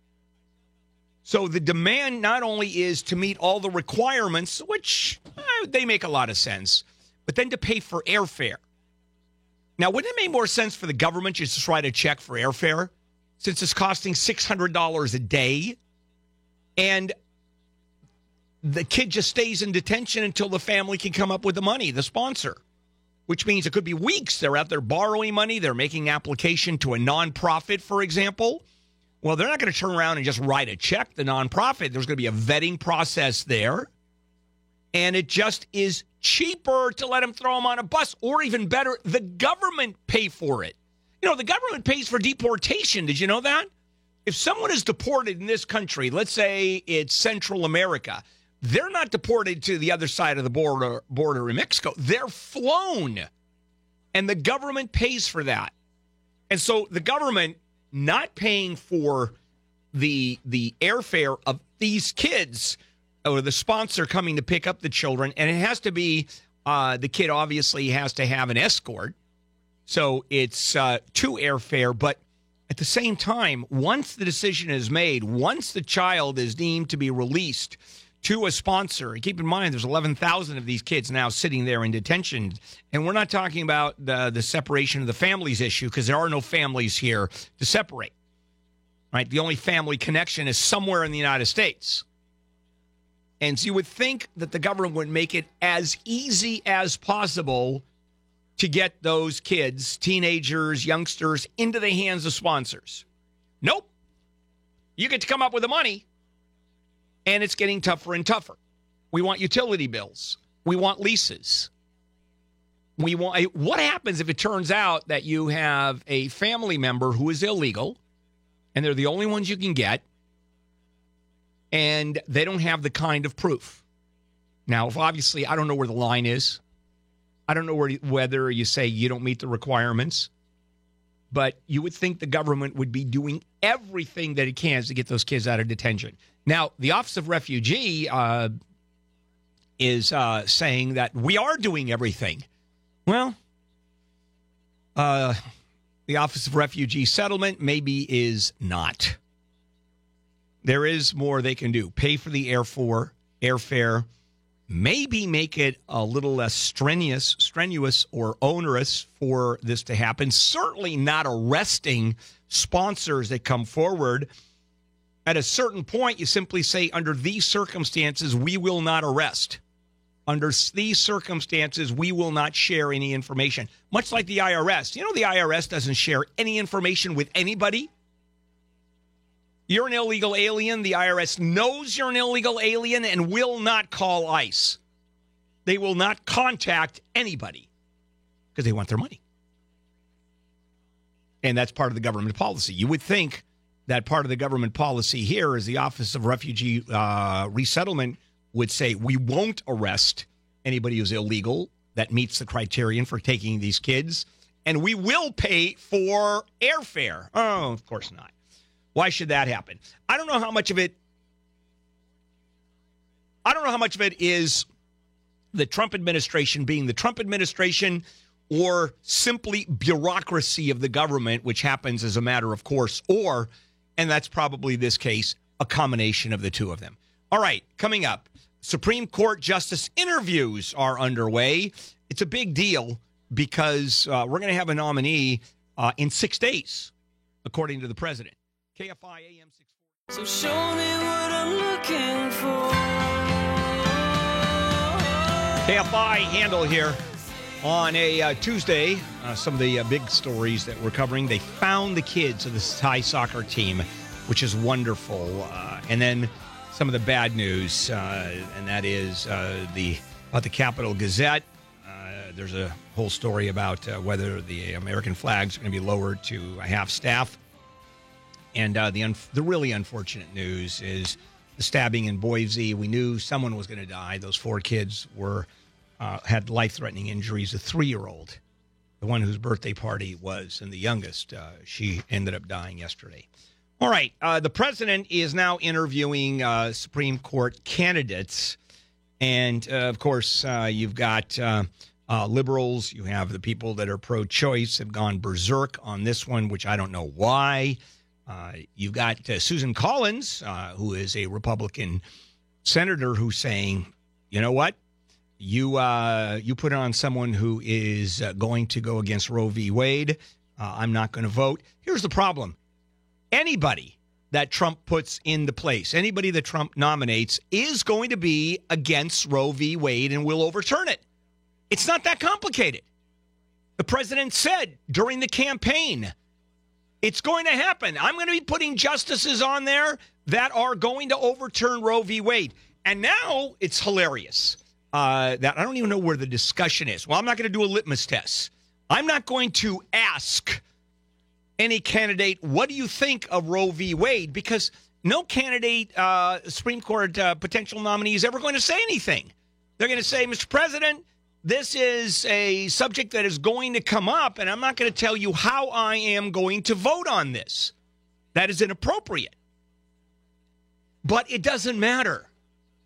C: So the demand not only is to meet all the requirements, which eh, they make a lot of sense, but then to pay for airfare. Now, wouldn't it make more sense for the government just to write a check for airfare since it's costing $600 a day? And the kid just stays in detention until the family can come up with the money, the sponsor, which means it could be weeks. They're out there borrowing money, they're making application to a nonprofit, for example. Well, they're not going to turn around and just write a check, the nonprofit. There's going to be a vetting process there. And it just is cheaper to let them throw them on a bus, or even better, the government pay for it. You know, the government pays for deportation. Did you know that? If someone is deported in this country, let's say it's Central America, they're not deported to the other side of the border border in Mexico. They're flown. And the government pays for that. And so the government not paying for the the airfare of these kids or the sponsor coming to pick up the children and it has to be uh, the kid obviously has to have an escort so it's uh, two airfare but at the same time once the decision is made once the child is deemed to be released to a sponsor. And keep in mind there's 11,000 of these kids now sitting there in detention. And we're not talking about the the separation of the families issue because there are no families here to separate right? The only family connection is somewhere in the United States. And so you would think that the government would make it as easy as possible to get those kids teenagers youngsters into the hands of sponsors. Nope. You get to come up with the money and it's getting tougher and tougher. We want utility bills. We want leases. We want what happens if it turns out that you have a family member who is illegal and they're the only ones you can get and they don't have the kind of proof. Now, if obviously I don't know where the line is. I don't know where, whether you say you don't meet the requirements, but you would think the government would be doing everything that it can to get those kids out of detention. Now, the Office of Refugee uh, is uh, saying that we are doing everything. Well, uh, the Office of Refugee Settlement maybe is not. There is more they can do. Pay for the air for airfare, maybe make it a little less strenuous, strenuous or onerous for this to happen. Certainly not arresting sponsors that come forward. At a certain point, you simply say, under these circumstances, we will not arrest. Under these circumstances, we will not share any information. Much like the IRS. You know, the IRS doesn't share any information with anybody. You're an illegal alien. The IRS knows you're an illegal alien and will not call ICE. They will not contact anybody because they want their money. And that's part of the government policy. You would think that part of the government policy here is the Office of Refugee uh, Resettlement would say we won't arrest anybody who's illegal that meets the criterion for taking these kids, and we will pay for airfare. Oh, of course not. Why should that happen? I don't know how much of it. I don't know how much of it is the Trump administration being the Trump administration or simply bureaucracy of the government, which happens as a matter of course, or, and that's probably this case, a combination of the two of them. All right, coming up, Supreme Court justice interviews are underway. It's a big deal because uh, we're going to have a nominee uh, in six days, according to the president. KFI AM 640.
I: So show me what I'm looking for.
C: KFI Handel here. On a uh, Tuesday, uh, some of the uh, big stories that we're covering, they found the kids of the Thai soccer team, which is wonderful. Uh, and then some of the bad news, uh, and that is uh, the about the Capital Gazette. There's a whole story about whether the American flags are going to be lowered to a half staff. And the un- the really unfortunate news is the stabbing in Boise. We knew someone was going to die. Those four kids were uh, had life threatening injuries. A three year old, the one whose birthday party was, and the youngest, uh, she ended up dying yesterday. All right, uh, the president is now interviewing uh, Supreme Court candidates, and uh, of course, uh, you've got. Liberals, you have the people that are pro choice have gone berserk on this one, which I don't know why. You've got Susan Collins, who is a Republican senator, who's saying, you know what? You uh, you put it on someone who is uh, going to go against Roe v. Wade. Uh, I'm not going to vote. Here's the problem: anybody that Trump puts in the place, anybody that Trump nominates, is going to be against Roe v. Wade and will overturn it. It's not that complicated. The president said during the campaign, it's going to happen. I'm going to be putting justices on there that are going to overturn Roe v. Wade. And now it's hilarious uh, that I don't even know where the discussion is. Well, I'm not going to do a litmus test. I'm not going to ask any candidate, what do you think of Roe v. Wade? Because no candidate, uh, Supreme Court uh, potential nominee, is ever going to say anything. They're going to say, Mr. President, this is a subject that is going to come up, and I'm not going to tell you how I am going to vote on this. That is inappropriate. But it doesn't matter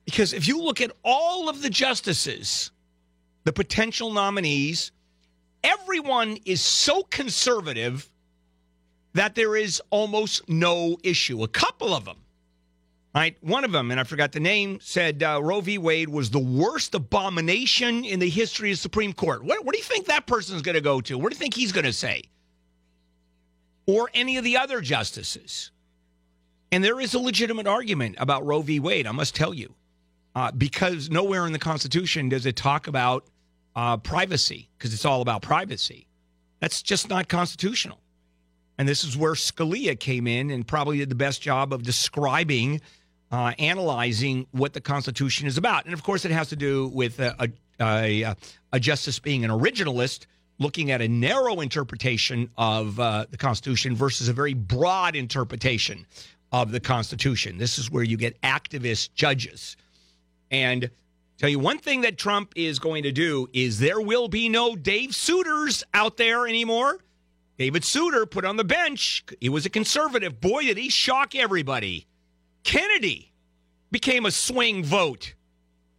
C: because if you look at all of the justices, the potential nominees, everyone is so conservative that there is almost no issue. A couple of them Right, one of them, and I forgot the name, said uh, Roe v. Wade was the worst abomination in the history of Supreme Court. What, what do you think that person's going to go to? What do you think he's going to say? Or any of the other justices? And there is a legitimate argument about Roe v. Wade, I must tell you, uh, because nowhere in the Constitution does it talk about uh, privacy, because it's all about privacy. That's just not constitutional. And this is where Scalia came in and probably did the best job of describing uh, analyzing what the Constitution is about. And of course, it has to do with a, a, a, a justice being an originalist, looking at a narrow interpretation of uh, the Constitution versus a very broad interpretation of the Constitution. This is where you get activist judges. And tell you one thing that Trump is going to do is there will be no Dave Souters out there anymore. David Souter put on the bench. He was a conservative. Boy, did he shock everybody. Kennedy became a swing vote.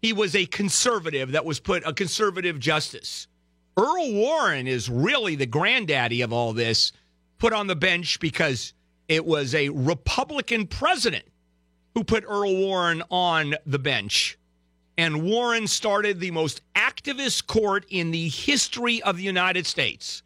C: He was a conservative that was put a conservative justice. Earl Warren is really the granddaddy of all this, put on the bench because it was a Republican president who put Earl Warren on the bench. And Warren started the most activist court in the history of the United States.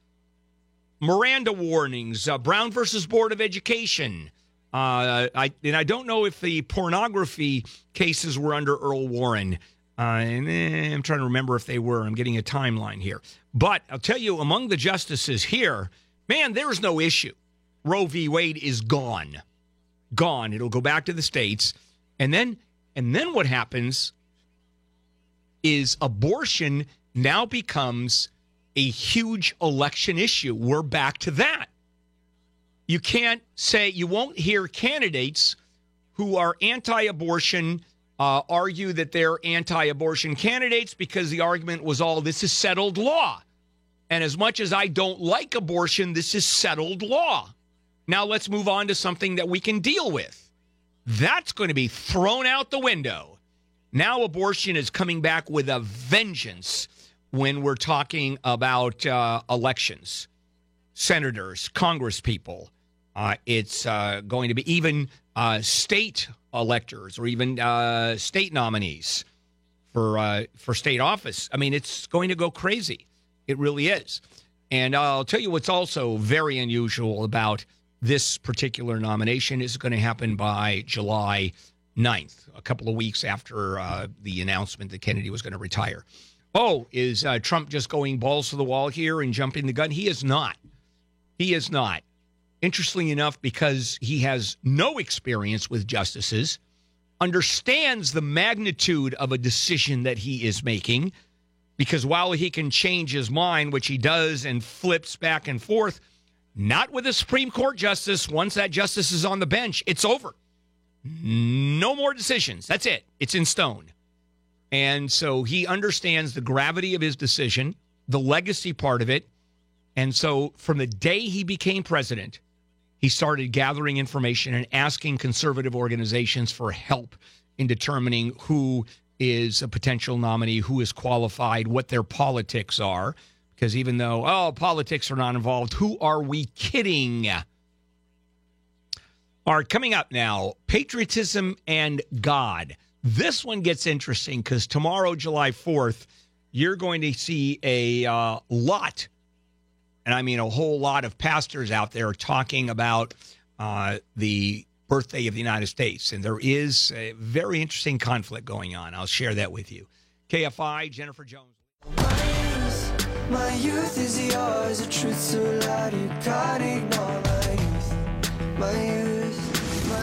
C: Miranda warnings, uh, Brown versus Board of Education, uh, I and I don't know if the pornography cases were under Earl Warren. Uh, and eh, I'm trying to remember if they were. I'm getting a timeline here. But I'll tell you, among the justices here, man, there's no issue. Roe v. Wade is gone, gone. It'll go back to the states, and then and then what happens is abortion now becomes a huge election issue. We're back to that. You can't say, you won't hear candidates who are anti abortion uh, argue that they're anti abortion candidates because the argument was all this is settled law. And as much as I don't like abortion, this is settled law. Now let's move on to something that we can deal with. That's going to be thrown out the window. Now abortion is coming back with a vengeance when we're talking about uh, elections, senators, congresspeople, uh, it's uh, going to be even uh, state electors or even uh, state nominees for uh, for state office. I mean, it's going to go crazy. It really is. And I'll tell you what's also very unusual about this particular nomination is going to happen by July 9th, a couple of weeks after uh, the announcement that Kennedy was going to retire. oh, is uh, Trump just going balls to the wall here and jumping the gun? He is not. He is not. Interestingly enough, because he has no experience with justices, understands the magnitude of a decision that he is making, because while he can change his mind, which he does and flips back and forth, not with a Supreme Court justice. Once that justice is on the bench, it's over. No more decisions. That's it. It's in stone. And so he understands the gravity of his decision, the legacy part of it. And so from the day he became president, he started gathering information and asking conservative organizations for help in determining who is a potential nominee, who is qualified, what their politics are. Because even though, oh, politics are not involved, who are we kidding? All right, coming up now patriotism and God. This one gets interesting because tomorrow, July 4th, you're going to see a uh, lot, and I mean a whole lot of pastors out there talking about uh, the birthday of the United States. And there is a very interesting conflict going on. I'll share that with you. KFI, Jennifer Jones.
I: My youth is yours, a truth so loud you can't ignore my youth. My youth.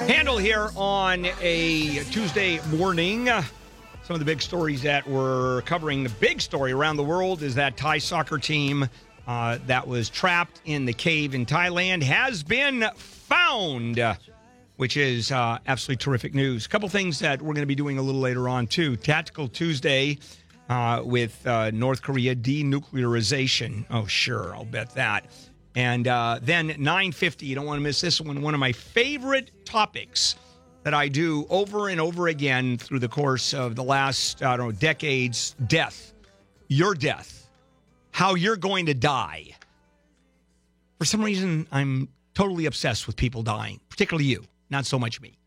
C: Handel here on a Tuesday morning. Some of the big stories that we're covering. The big story around the world is that Thai soccer team uh, that was trapped in the cave in Thailand has been found, which is uh, absolutely terrific news. A couple things that we're going to be doing a little later on, too. Tactical Tuesday uh, with uh, North Korea denuclearization. Oh, sure, I'll bet that. And uh, then 950, you don't want to miss this one. One of my favorite topics that I do over and over again through the course of the last, I don't know, decades death. Your death. How you're going to die. For some reason, I'm totally obsessed with people dying, particularly you, not so much me.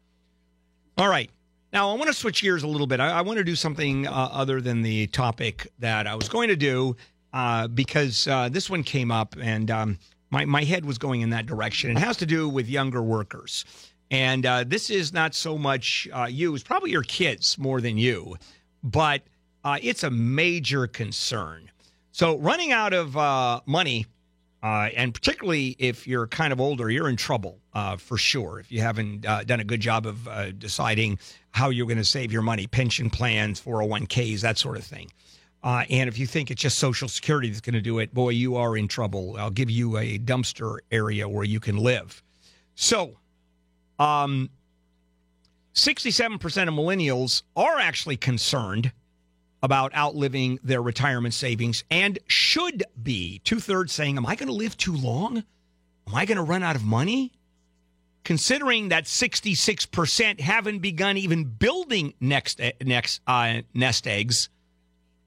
C: All right. Now, I want to switch gears a little bit. I, I want to do something uh, other than the topic that I was going to do uh, because uh, this one came up and um, my, my head was going in that direction. It has to do with younger workers. And uh, this is not so much uh, you, it's probably your kids more than you, but uh, it's a major concern. So, running out of uh, money, uh, and particularly if you're kind of older, you're in trouble uh, for sure. If you haven't done a good job of deciding how you're going to save your money, pension plans, 401ks, that sort of thing. Uh, and if you think it's just Social Security that's going to do it, boy, you are in trouble. I'll give you a dumpster area where you can live. So, um, 67% of millennials are actually concerned about outliving their retirement savings and should be. Two thirds saying, Am I going to live too long? Am I going to run out of money? Considering that 66% haven't begun even building next, next uh, nest eggs,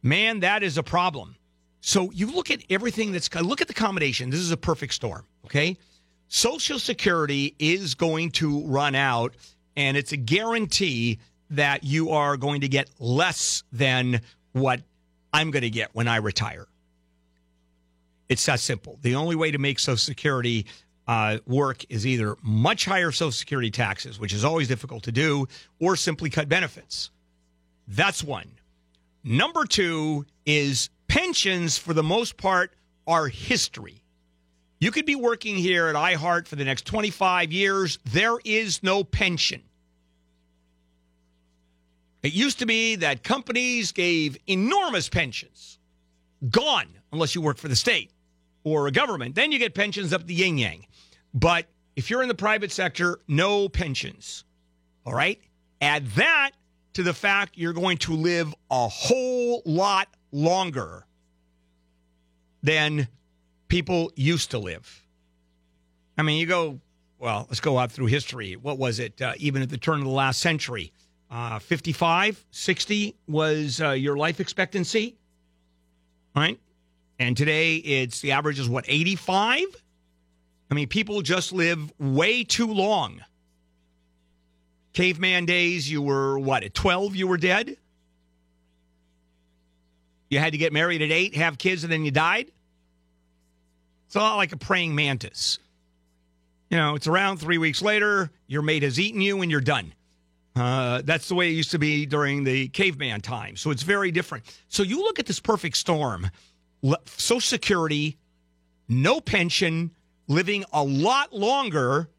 C: man, that is a problem. So you look at everything that's look at the combination. This is a perfect storm. Okay. Social Security is going to run out, and it's a guarantee that you are going to get less than what I'm going to get when I retire. It's that simple. The only way to make Social Security uh, work is either much higher Social Security taxes, which is always difficult to do, or simply cut benefits. That's one. Number two is pensions, for the most part, are history. You could be working here at iHeart for the next 25 years. There is no pension. It used to be that companies gave enormous pensions. Gone unless you work for the state or a government. Then you get pensions up the yin yang. But if you're in the private sector, no pensions. All right? Add that to the fact you're going to live a whole lot longer than people used to live. I mean, you go, well, let's go out through history. What was it? Uh, even at the turn of the last century, uh, 55, 60 was uh, your life expectancy, right? And today it's the average is what, 85? I mean, people just live way too long. Caveman days, you were what, at 12, you were dead? You had to get married at eight, have kids, and then you died? It's a lot like a praying mantis. You know, it's around three weeks later, your mate has eaten you and you're done. Uh, that's the way it used to be during the caveman time. So it's very different. So you look at this perfect storm Social Security, no pension, living a lot longer.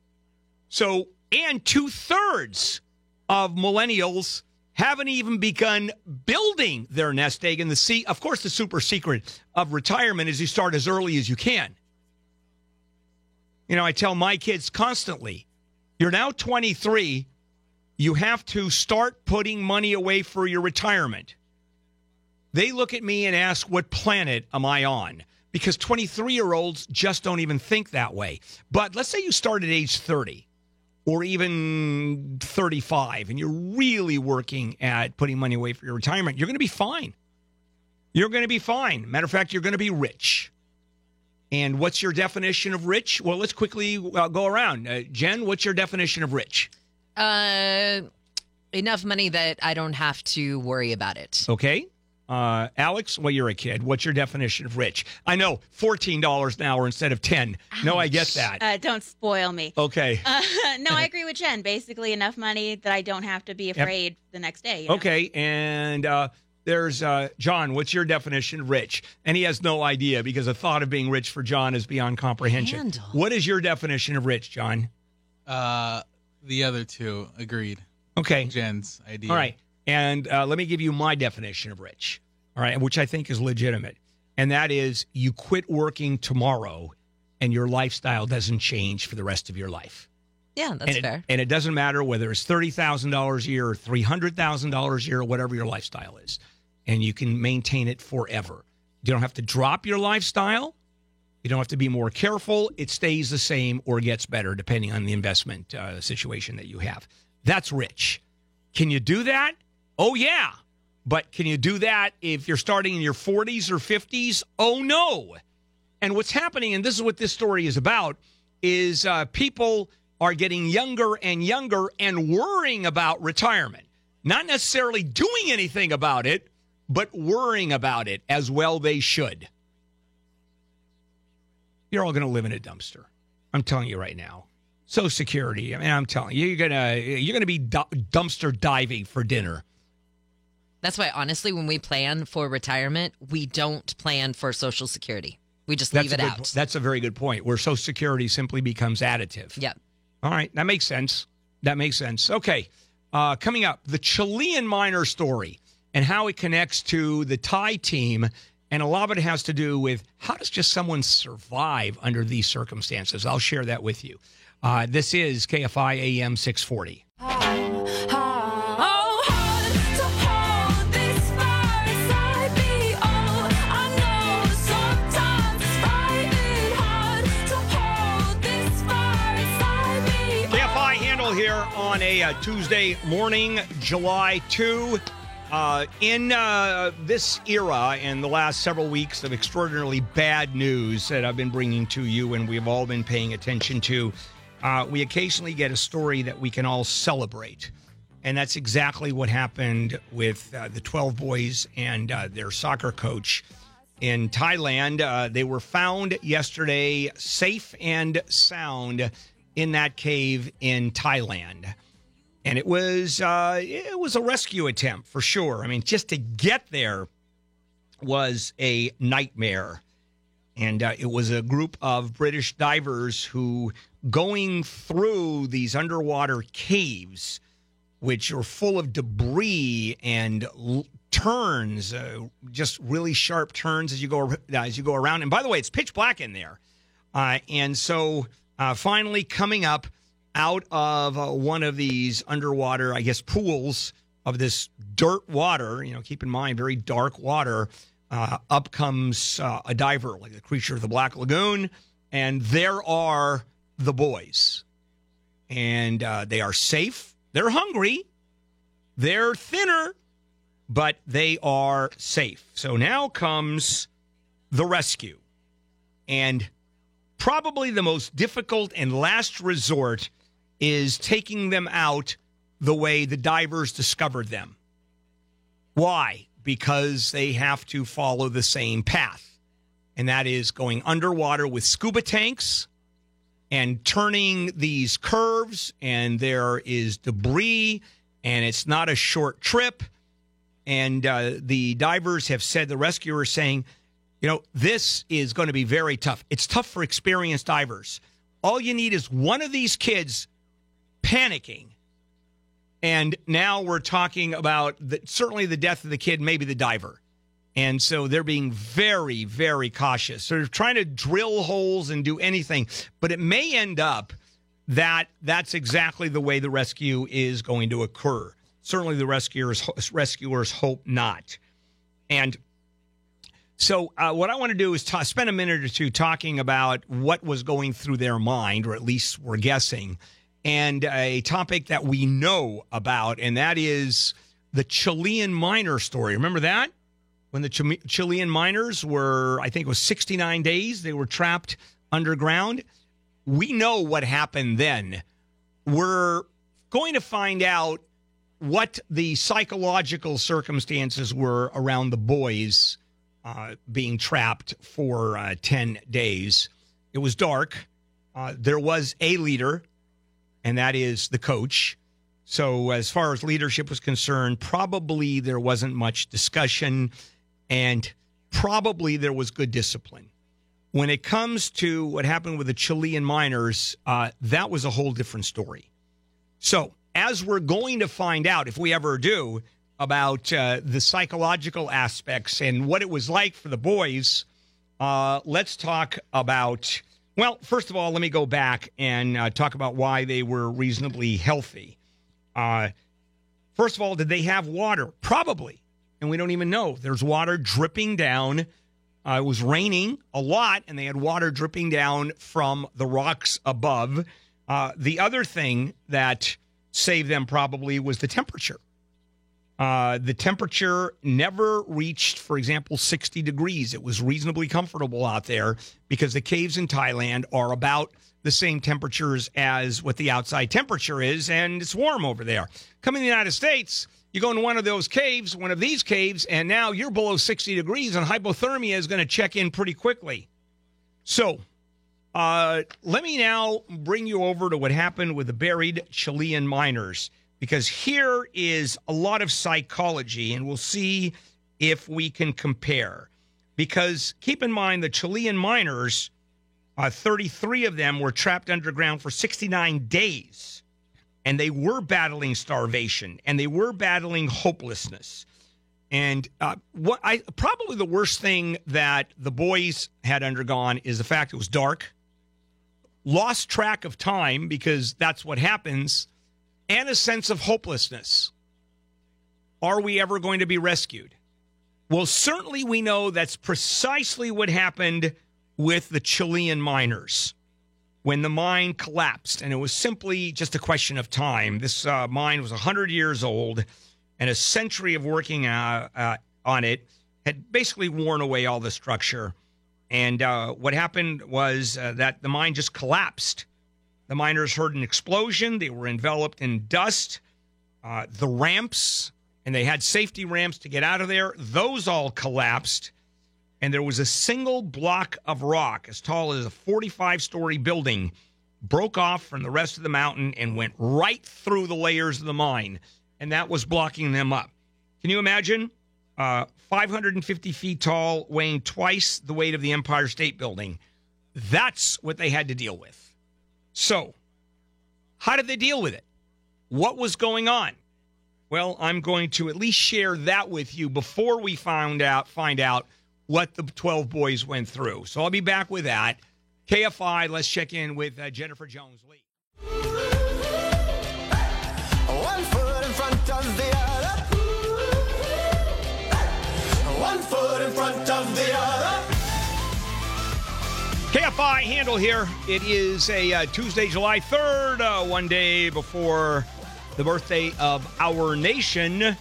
C: So, and two thirds of millennials haven't even begun building their nest egg. And the sea, of course, the super secret of retirement is you start as early as you can. You know, I tell my kids constantly, you're now 23, you have to start putting money away for your retirement. They look at me and ask, What planet am I on? Because 23 year olds just don't even think that way. But let's say you start at age 30 or even 35 and you're really working at putting money away for your retirement, you're going to be fine. You're going to be fine. Matter of fact, you're going to be rich. And what's your definition of rich? Well, let's quickly uh, go around. Uh, Jen, what's your definition of rich?
E: Uh, enough money that I don't have to worry about it.
C: Okay. Uh, Alex, well, you're a kid. What's your definition of rich? I know, $14 an hour instead of 10 No, I get that.
F: Uh, don't spoil me.
C: Okay.
F: Uh, no, I agree with Jen. Basically, enough money that I don't have to be afraid the next day. you know?
C: Okay. And uh, there's uh, John. What's your definition of rich? And he has no idea because the thought of being rich for John is beyond comprehension.
E: Handel.
C: What is your definition of rich, John?
J: Uh, the other two agreed.
C: Okay.
J: Jen's idea.
C: All right. And uh, let me give you my definition of rich, all right, which I think is legitimate. And that is you quit working tomorrow and your lifestyle doesn't change for the rest of your life.
E: Yeah, that's
C: and it,
E: fair.
C: And it doesn't matter whether it's $30,000 a year or $300,000 a year or whatever your lifestyle is. And you can maintain it forever. You don't have to drop your lifestyle. You don't have to be more careful. It stays the same or gets better depending on the investment uh, situation that you have. That's rich. Can you do that? Oh, yeah. But can you do that if you're starting in your 40s or 50s? Oh, no. And what's happening, and this is what this story is about, is uh, people are getting younger and younger and worrying about retirement. Not necessarily doing anything about it, but worrying about it as well they should. You're all going to live in a dumpster. I'm telling you right now. Social Security. I mean, I'm telling you, you're gonna you're gonna be du- dumpster diving for dinner.
E: That's why, honestly, when we plan for retirement, we don't plan for Social Security. We just
C: That's
E: leave
C: a
E: it
C: good,
E: out.
C: That's a very good point. Where Social Security simply becomes additive.
E: yeah.
C: All right, that makes sense. That makes sense. Okay, uh, coming up, the Chilean miner story and how it connects to the Thai team, and a lot of it has to do with how does just someone survive under these circumstances. I'll share that with you. Uh, this is KFI AM 640.
G: Oh, hard
C: uh, Tuesday morning, July 2. Uh, in uh, this era and the last several weeks of extraordinarily bad news that I've been bringing to you and we've all been paying attention to, uh, we occasionally get a story that we can all celebrate. And that's exactly what happened with uh, the 12 boys and uh, their soccer coach in Thailand. They were found yesterday safe and sound in that cave in Thailand. And it was uh, it was a rescue attempt for sure. I mean, just to get there was a nightmare. And uh, it was a group of British divers who, going through these underwater caves, which are full of debris and l- turns, uh, just really sharp turns as you go as you go around. And by the way, it's pitch black in there. Uh, and so, uh, finally, coming up out of uh, one of these underwater, I guess, pools of this dirt water. You know, keep in mind, very dark water. Uh, up comes uh, a diver, like the creature of the Black Lagoon, and there are the boys, and uh, they are safe. They're hungry. They're thinner, but they are safe. So now comes the rescue. And probably the most difficult and last resort is taking them out the way the divers discovered them. Why? Because they have to follow the same path, and that is going underwater with scuba tanks and turning these curves, and there is debris and it's not a short trip. And uh, the divers have said, the rescuers saying, you know, this is going to be very tough. It's tough for experienced divers. All you need is one of these kids panicking. And now we're talking about the, certainly the death of the kid, maybe the diver. And so they're being very, very cautious. They're trying to drill holes and do anything, but it may end up that that's exactly the way the rescue is going to occur. Certainly, the rescuers rescuers hope not. And so, uh, what I want to do is ta spend a minute or two talking about what was going through their mind, or at least we're guessing, and a topic that we know about, and that is the Chilean miner story. Remember that? When the Ch- Chilean miners were, I think it was 69 days, they were trapped underground. We know what happened then. We're going to find out what the psychological circumstances were around the boys uh, being trapped for uh, 10 days. It was dark. Uh, there was a leader, and that is the coach. So, as far as leadership was concerned, probably there wasn't much discussion, and probably there was good discipline. When it comes to what happened with the Chilean miners, uh, that was a whole different story. So, as we're going to find out, if we ever do, about uh, the psychological aspects and what it was like for the boys, uh, let's talk about. Well, first of all, let me go back and uh, talk about why they were reasonably healthy. Uh, first of all, did they have water? Probably. And we don't even know. There's water dripping down. Uh, it was raining a lot, and they had water dripping down from the rocks above. Uh, the other thing that saved them probably was the temperature. Uh, the temperature never reached, for example, 60 degrees. It was reasonably comfortable out there because the caves in Thailand are about the same temperatures as what the outside temperature is, and it's warm over there. Coming to the United States, you go in one of those caves, one of these caves, and now you're below 60 degrees, and hypothermia is going to check in pretty quickly. So, uh, let me now bring you over to what happened with the buried Chilean miners because here is a lot of psychology, and we'll see if we can compare. Because keep in mind, the Chilean miners, uh, 33 of them were trapped underground for 69 days, and they were battling starvation and they were battling hopelessness. And uh, what I probably the worst thing that the boys had undergone is the fact it was dark, lost track of time because that's what happens and a sense of hopelessness. Are we ever going to be rescued? Well, certainly we know that's precisely what happened with the Chilean miners when the mine collapsed, and it was simply just a question of time. This uh, mine was 100 years old, and a century of working uh, uh, on it had basically worn away all the structure. And uh, what happened was uh, that the mine just collapsed. The miners heard an explosion. They were enveloped in dust. Uh, the ramps, and they had safety ramps to get out of there, those all collapsed. And there was a single block of rock as tall as a 45 story building, broke off from the rest of the mountain and went right through the layers of the mine. And that was blocking them up. Can you imagine? Uh, 550 feet tall, weighing twice the weight of the Empire State Building. That's what they had to deal with. So, how did they deal with it? What was going on? Well, I'm going to at least share that with you before we find out find out what the 12 boys went through. So I'll be back with that. KFI, let's check in with uh, Jennifer Jones Lee. KFI Handel here. It is a uh, Tuesday, July 3rd, uh, one day before the birthday of our nation.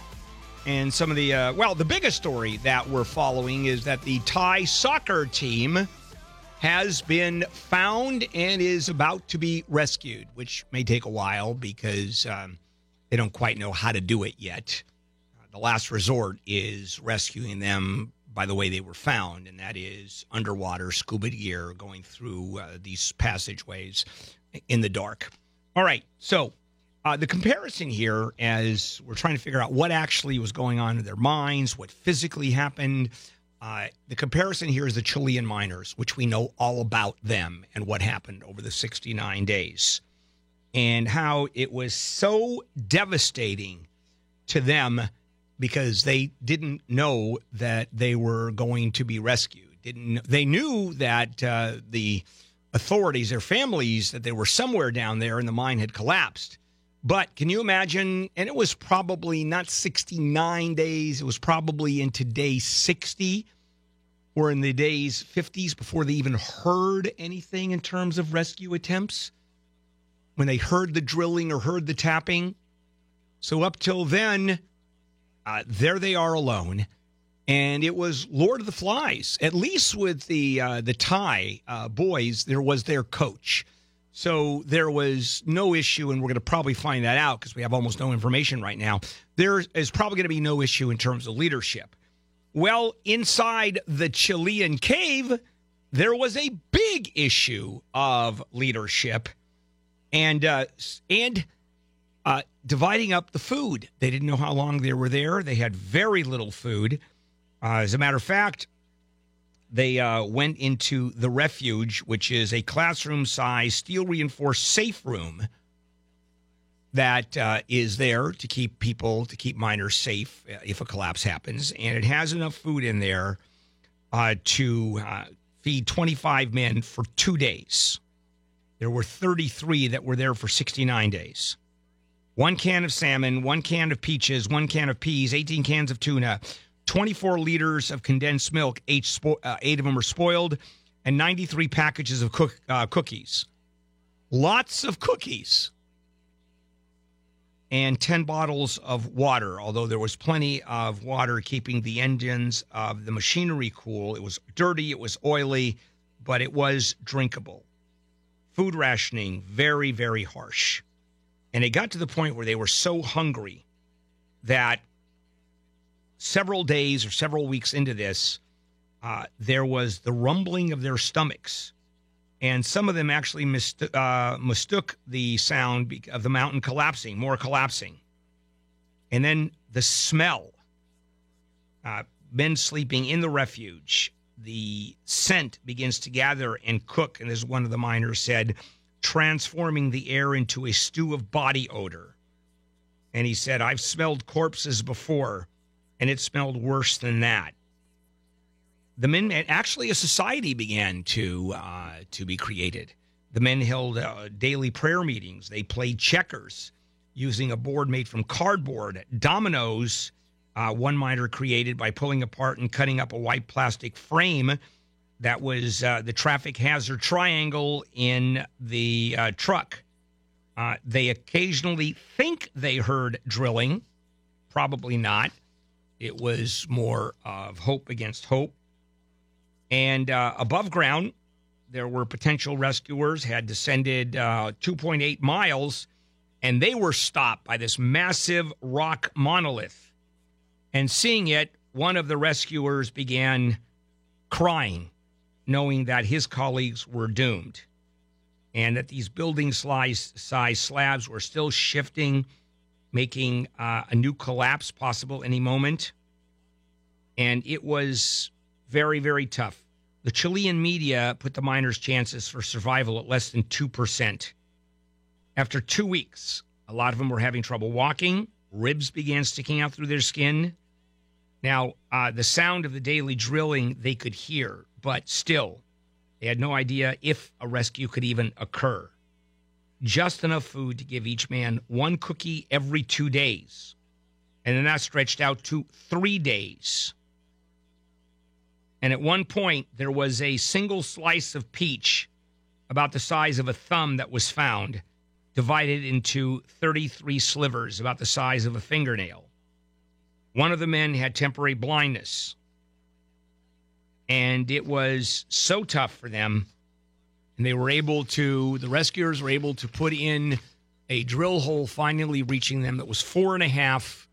C: And some of the, uh, well, the biggest story that we're following is that the Thai soccer team has been found and is about to be rescued, which may take a while because um, they don't quite know how to do it yet. The last resort is rescuing them by the way they were found, and that is underwater scuba gear going through uh, these passageways in the dark. All right, so uh, the comparison here, as we're trying to figure out what actually was going on in their minds, what physically happened, uh, the comparison here is the Chilean miners, which we know all about them and what happened over the 69 days, and how it was so devastating to them because they didn't know that they were going to be rescued. Didn't they knew that uh, the authorities, their families, that they were somewhere down there and the mine had collapsed. But can you imagine? And it was probably not 69 days. It was probably into day 60 or in the days 50s before they even heard anything in terms of rescue attempts. When they heard the drilling or heard the tapping. So up till then, uh, there they are alone. And it was Lord of the Flies. At least with the uh, the Thai uh, boys, there was their coach. So there was no issue, and we're going to probably find that out because we have almost no information right now. There is probably going to be no issue in terms of leadership. Well, inside the Chilean cave, there was a big issue of leadership and uh, and uh, dividing up the food. They didn't know how long they were there. They had very little food. Uh, as a matter of fact, they uh, went into the refuge, which is a classroom size steel reinforced safe room that uh, is there to keep people, to keep miners safe uh, if a collapse happens. And it has enough food in there uh, to uh, feed 25 men for two days. There were 33 that were there for 69 days. One can of salmon, one can of peaches, one can of peas, 18 cans of tuna, 24 liters of condensed milk, eight, spo- uh, eight of them are spoiled, and 93 packages of cook- uh, cookies. Lots of cookies. And 10 bottles of water, although there was plenty of water keeping the engines of the machinery cool. It was dirty, it was oily, but it was drinkable. Food rationing, very, very harsh. And it got to the point where they were so hungry that several days or several weeks into this, uh, there was the rumbling of their stomachs. And some of them actually mist- uh, mistook the sound of the mountain collapsing, more collapsing. And then the smell, uh, men sleeping in the refuge, the scent begins to gather and cook. And as one of the miners said, transforming the air into a stew of body odor. And he said, I've smelled corpses before, and it smelled worse than that. The men, actually, a society began to uh, to be created. The men held uh, daily prayer meetings. They played checkers using a board made from cardboard. Dominoes, uh, one miner created by pulling apart and cutting up a white plastic frame that was uh, the traffic hazard triangle in the uh, truck. Uh, they occasionally think they heard drilling, probably not. It was more of hope against hope. And uh, above ground, there were potential rescuers had descended uh, 2.8 miles, and they were stopped by this massive rock monolith. And seeing it, one of the rescuers began crying knowing that his colleagues were doomed and that these building size, size slabs were still shifting, making uh, a new collapse possible any moment. And it was very, very tough. The Chilean media put the miners' chances for survival at less than 2%. After two weeks, a lot of them were having trouble walking, ribs began sticking out through their skin. Now, uh, the sound of the daily drilling they could hear, but still, they had no idea if a rescue could even occur. Just enough food to give each man one cookie every two days. And then that stretched out to three days. And at one point, there was a single slice of peach about the size of a thumb that was found, divided into 33 slivers about the size of a fingernail. One of the men had temporary blindness. And it was so tough for them. And they were able to, the rescuers were able to put in a drill hole, finally reaching them that was four and a half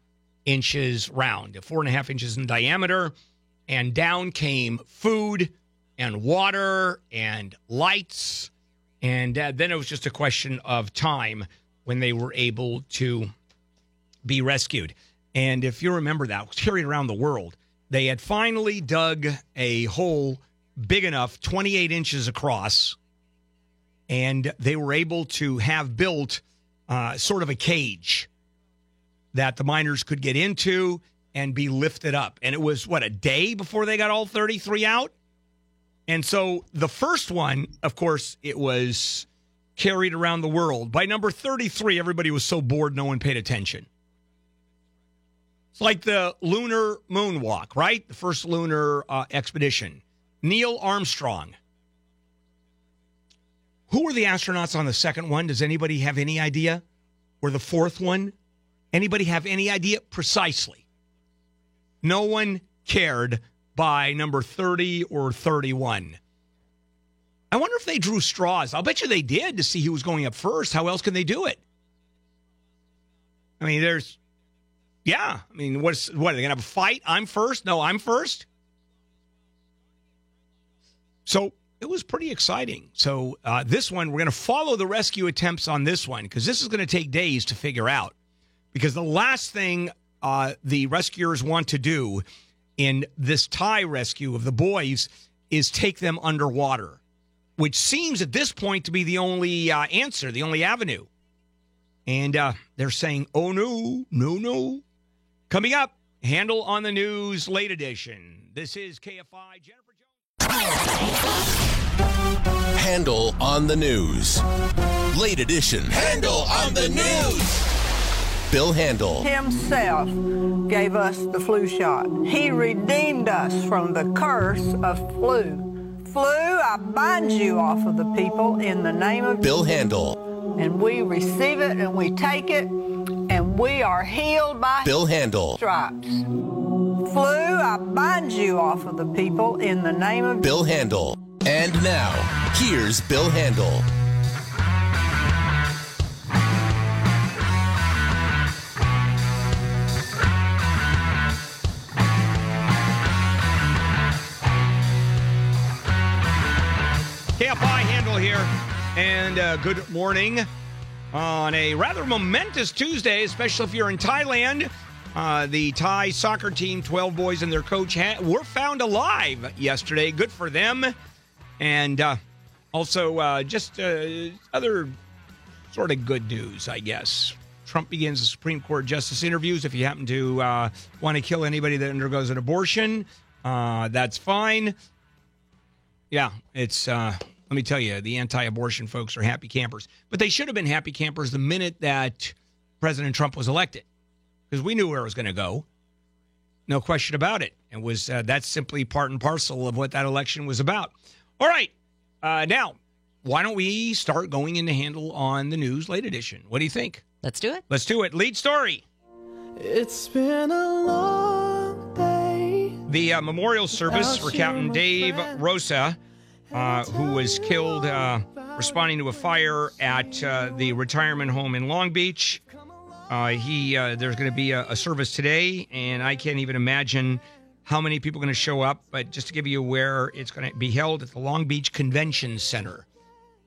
C: inches round, four and a half inches in diameter. And down came food and water and lights. And uh, then it was just a question of time when they were able to be rescued. And if you remember that, was carried around the world. They had finally dug a hole big enough, 28 inches across, and they were able to have built uh, sort of a cage that the miners could get into and be lifted up. And it was, what, a day before they got all 33 out? And so the first one, of course, it was carried around the world. By number 33, everybody was so bored, no one paid attention. It's like the lunar moonwalk, right? The first lunar uh, expedition. Neil Armstrong. Who were the astronauts on the second one? Does anybody have any idea? Or the fourth one? Anybody have any idea? Precisely. No one cared by number 30 or 31. I wonder if they drew straws. I'll bet you they did to see who was going up first. How else can they do it? I mean, there's, yeah. I mean, what's what? Are they gonna have a fight? I'm first. No, I'm first. So it was pretty exciting. So uh, this one, we're gonna follow the rescue attempts on this one because this is gonna take days to figure out. Because the last thing uh, the rescuers want to do in this Thai rescue of the boys is take them underwater which seems at this point to be the only uh, answer, the only avenue. And uh, they're saying, oh no, no, no. Coming up, Handel on the News, late edition. This is KFI. Jennifer Jones.
A: Handel on the news. Late edition. Handel on the news. Bill Handel.
K: himself gave us the flu shot. He redeemed us from the curse of flu. Flu, I bind you off of the people in the name of
A: Bill Handel.
K: And we receive it and we take it and we are healed by
A: Bill Handel.
K: stripes. Flu, I bind you off of the people in the name of
A: Bill Handel. And now, here's Bill Handel.
C: KFI Handel here, and uh, good morning on a rather momentous Tuesday, especially if you're in Thailand. Uh, the Thai soccer team, 12 boys and their coach, ha- were found alive yesterday. Good for them. And uh, also, uh, just uh, other sort of good news, I guess. Trump begins the Supreme Court justice interviews. If you happen to uh, want to kill anybody that undergoes an abortion, uh, that's fine. Yeah, it's. Let me tell you, the anti-abortion folks are happy campers, but they should have been happy campers the minute that President Trump was elected, because we knew where it was going to go. No question about it. And was uh, that's simply part and parcel of what that election was about. All right, uh, now why don't we start going into Handel on the news late edition? What do you think?
E: Let's do it.
C: Let's do it. Lead story.
I: It's been a long day.
C: The uh, memorial service for Captain Dave Rosa, uh, who was killed uh, responding to a fire at uh, the retirement home in Long Beach. Uh, he uh, there's going to be a, a service today, and I can't even imagine how many people are going to show up. But just to give you where it's going to be held at the Long Beach Convention Center,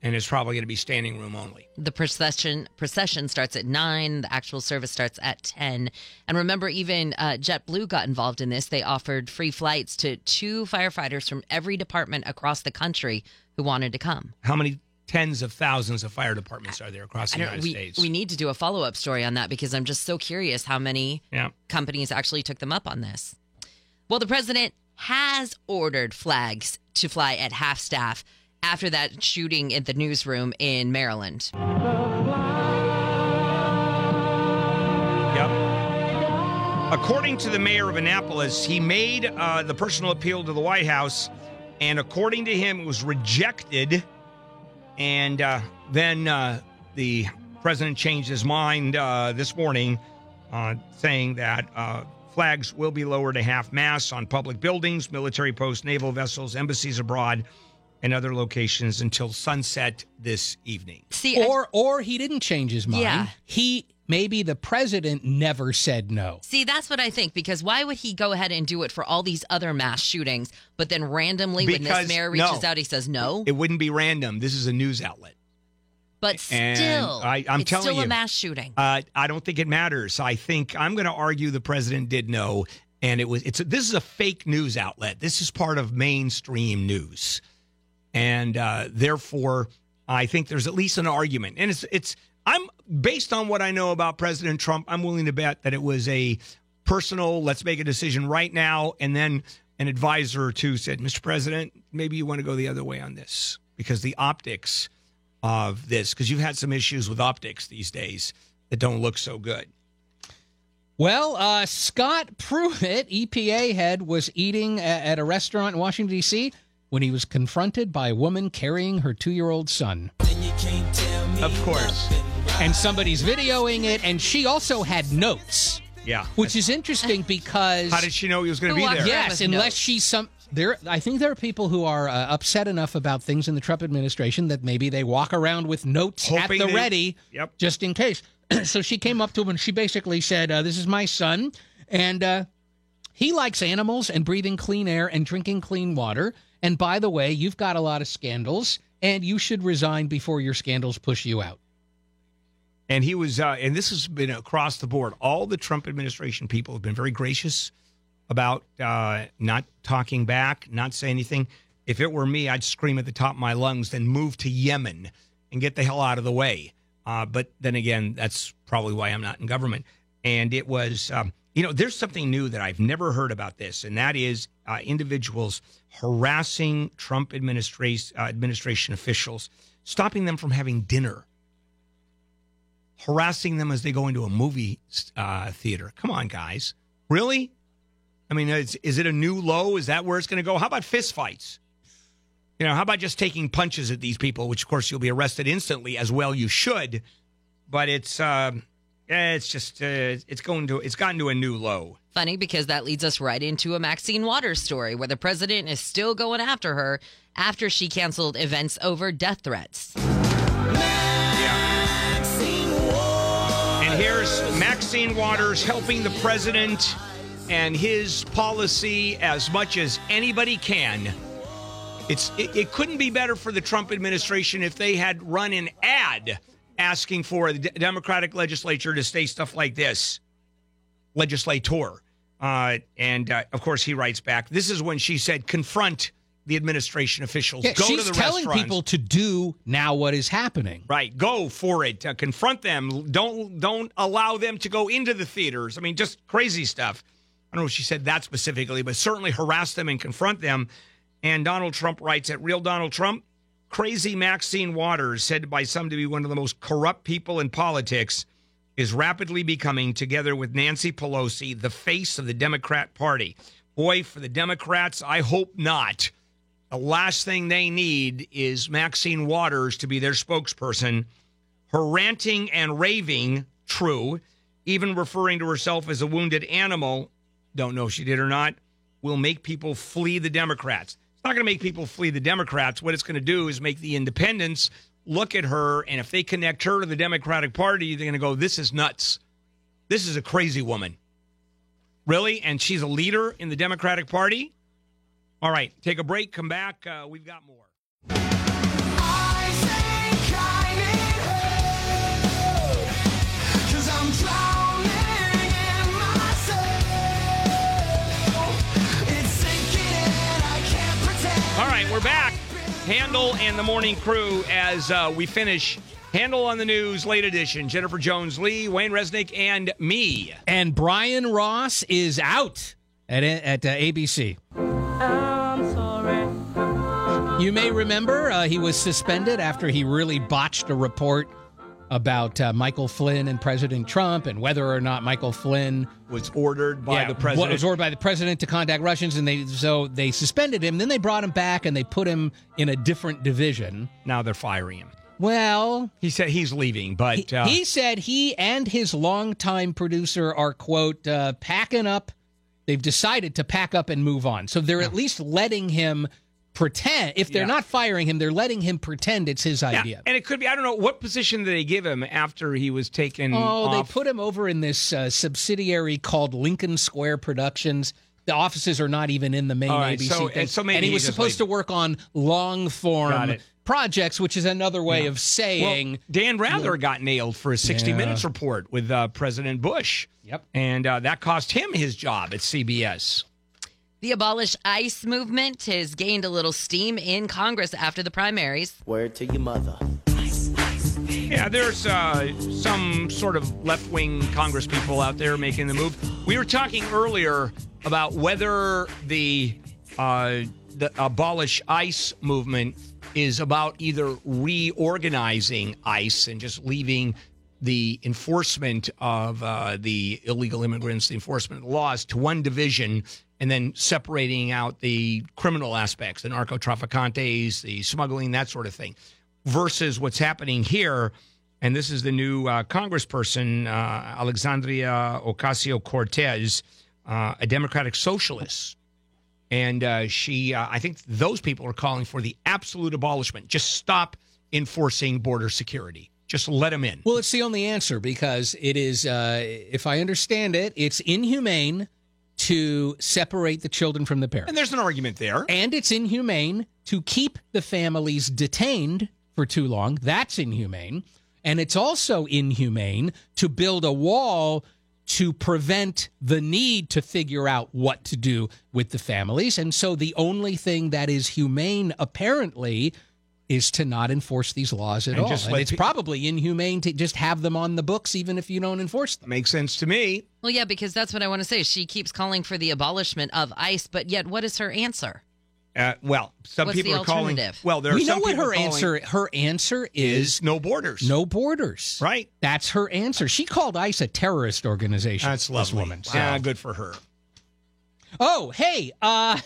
C: and it's probably going to be standing room only.
E: The procession procession starts at nine. The actual service starts at ten. And remember, even uh, JetBlue got involved in this. They offered free flights to two firefighters from every department across the country who wanted to come.
C: How many tens of thousands of fire departments are there across the United
E: we,
C: States?
E: we need to do a follow up story on that because I'm just so curious how many
C: yeah.
E: companies actually took them up on this. Well, the president has ordered flags to fly at half staff after that shooting at the newsroom in Maryland.
C: Yep. According to the mayor of Annapolis, he made uh, the personal appeal to the White House, and according to him, it was rejected. And uh, then uh, the president changed his mind uh, this morning, uh, saying that uh, flags will be lowered to half mast on public buildings, military posts, naval vessels, embassies abroad, and other locations until sunset this evening.
E: See,
D: or or he didn't change his mind.
E: Yeah.
D: He maybe the president never said no.
E: See, that's what I think because why would he go ahead and do it for all these other mass shootings, but then randomly when this mayor reaches
C: no.
E: out, he says no?
C: It wouldn't be random. This is a news outlet.
E: But still,
C: I, I'm
E: it's
C: telling
E: still
C: you,
E: a mass shooting.
C: Uh, I don't think it matters. I think I'm going to argue the president did know, and it was. It's a, this is a fake news outlet. This is part of mainstream news, and uh, therefore, I think there's at least an argument. And it's it's. I'm based on what I know about President Trump. I'm willing to bet that it was a personal. Let's make a decision right now, and then an advisor or two said, "Mr. President, maybe you want to go the other way on this because the optics." of this because you've had some issues with optics these days that don't look so good.
D: Well, uh, Scott Pruitt, EPA head, was eating at a restaurant in Washington, D.C. when he was confronted by a woman carrying her two year old son.
C: Of course.
D: And somebody's videoing it, and she also had notes.
C: Yeah.
D: Which is interesting because.
C: How did she know he was going to be there?
D: Yes, unless she's some. There, I think there are people who are uh, upset enough about things in the Trump administration that maybe they walk around with notes
C: Hoping
D: at the
C: they-
D: ready,
C: Yep.
D: just in case. so she came up to him and she basically said, uh, "This is my son, and uh, he likes animals and breathing clean air and drinking clean water. And by the way, you've got a lot of scandals, and you should resign before your scandals push you out."
C: And he was, uh, and this has been across the board. All the Trump administration people have been very gracious about uh, not talking back, not saying anything. If it were me, I'd scream at the top of my lungs, then move to Yemen and get the hell out of the way. Uh, but then again, that's probably why I'm not in government. And it was, um, you know, there's something new that I've never heard about this, and that is uh, individuals harassing Trump administration uh, administration officials, stopping them from having dinner harassing them as they go into a movie uh, theater. Come on, guys. Really? I mean, is, is it a new low? Is that where it's going to go? How about fist fights? You know, how about just taking punches at these people, which of course you'll be arrested instantly as well. You should, but it's um, it's just uh, it's going to it's gotten to a new low.
E: Funny because that leads us right into a Maxine Waters story where the president is still going after her after she canceled events over death threats.
C: And here's Maxine Waters helping the president and his policy as much as anybody can. It's it, it couldn't be better for the Trump administration if they had run an ad asking for the Democratic legislature to say stuff like this, legislator. Uh, and uh, of course, he writes back. This is when she said, "Confront the administration officials.
D: Yeah,
C: Go
D: she's
C: to the
D: telling people to do now what is happening.
C: Right, go for it. Uh, confront them. Don't don't allow them to go into the theaters. I mean, just crazy stuff. I don't know if she said that specifically, but certainly harass them and confront them. And Donald Trump writes at Real Donald Trump, crazy Maxine Waters, said by some to be one of the most corrupt people in politics, is rapidly becoming, together with Nancy Pelosi, the face of the Democrat Party. Boy, for the Democrats, I hope not. The last thing they need is Maxine Waters to be their spokesperson. Her ranting and raving, true, even referring to herself as a wounded animal, don't know if she did or not, will make people flee the Democrats. It's not going to make people flee the Democrats. What it's going to do is make the independents look at her, and if they connect her to the Democratic Party, they're going to go, This is nuts. This is a crazy woman. Really? And she's a leader in the Democratic Party? All right, take a break, come back. Uh, we've got more. Right, we're back. Handel and the morning crew as uh, we finish Handel on the News late edition. Jennifer Jones Lee, Wayne Resnick, and me.
D: And Brian Ross is out at at uh, ABC. You may remember uh, he was suspended after he really botched a report about uh, Michael Flynn and President Trump and whether or not Michael Flynn
C: was ordered by
D: Yeah,
C: the president.
D: Was ordered by the president to contact Russians, and they so they suspended him. Then they brought him back and they put him in a different division.
C: Now they're firing him.
D: Well,
C: he said he's leaving, but
D: he,
C: uh,
D: he said he and his longtime producer are quote uh, packing up. They've decided to pack up and move on. So they're at least letting him pretend. If they're
C: Yeah.
D: not firing him, they're letting him pretend it's his
C: yeah,
D: idea.
C: and it could be. I don't know what position did they give him after he was taken.
D: Oh,
C: off?
D: they put him over in this uh, subsidiary called Lincoln Square Productions. the offices are not even in the main
C: right,
D: ABC
C: so-
D: thing.
C: and so
D: and he
C: he
D: was supposed to work on long form projects, which is another way of saying
C: Well, Dan Rather got nailed for a 60
D: Yeah.
C: Minutes report with uh, President Bush.
D: Yep.
C: And uh, that cost him his job at CBS.
E: The Abolish ICE movement has gained a little steam in Congress after the primaries.
L: Word to your mother.
C: Yeah, there's uh, some sort of left wing Congress people out there making the move. We were talking earlier about whether the uh, the abolish ICE movement is about either reorganizing ICE and just leaving the enforcement of uh, the illegal immigrants, the enforcement of the laws to one division, and then separating out the criminal aspects, the narco traficantes, the smuggling, that sort of thing versus what's happening here. And this is the new uh, congressperson, uh, Alexandria Ocasio Cortez, uh, a Democratic socialist. And uh, she, uh, I think those people are calling for the absolute abolishment. Just stop enforcing border security. Just let them in.
D: Well, it's the only answer because it is, uh, if I understand it, it's inhumane to separate the children from the parents.
C: And there's an argument there.
D: And it's inhumane to keep the families detained for too long. That's inhumane. And it's also inhumane to build a wall to prevent the need to figure out what to do with the families. And so the only thing that is humane, apparently, is to not enforce these laws at
C: And
D: all. and it's
C: pe-
D: probably inhumane to just have them on the books, even if you don't enforce them.
C: Makes sense to me.
E: Well, yeah, because that's what I want to say. She keeps calling for the abolishment of ICE, but yet what is her answer?
C: Uh, well, some
E: What's
C: people
E: the
C: are calling. Well, there are
D: we know
C: some
D: what her
C: calling
D: answer. Her answer is,
C: is no borders.
D: no borders.
C: Right.
D: That's her answer. She called ICE a terrorist organization.
C: That's
D: this
C: lovely.
D: woman.
C: Yeah, good for her.
D: Oh, hey, uh,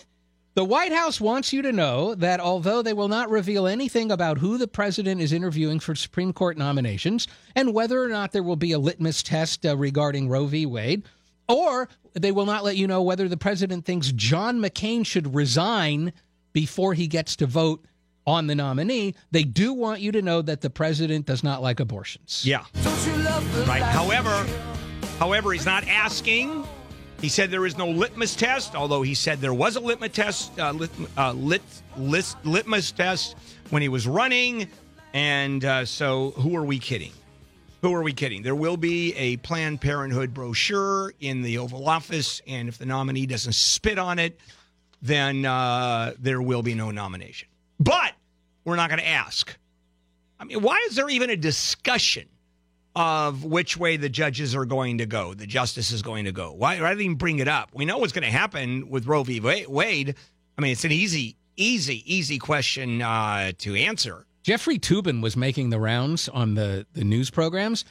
D: the White House wants you to know that although they will not reveal anything about who the president is interviewing for Supreme Court nominations and whether or not there will be a litmus test uh, regarding Roe v. Wade, or they will not let you know whether the president thinks John McCain should resign before he gets to vote on the nominee, they do want you to know that the president does not like abortions.
C: Yeah. Right. However, however, he's not asking. He said there is no litmus test, although he said there was a litmus test, uh, lit, uh, lit, lit, litmus test when he was running. And uh, so, who are we kidding? Who are we kidding? There will be a Planned Parenthood brochure in the Oval Office, and if the nominee doesn't spit on it, then uh, there will be no nomination. But we're not going to ask. I mean, why is there even a discussion of which way the judges are going to go, the justice is going to go? Why, they even bring it up? We know what's going to happen with Roe v. Wade. I mean, it's an easy, easy, easy question uh, to answer.
D: Jeffrey Toobin was making the rounds on the, the news programs,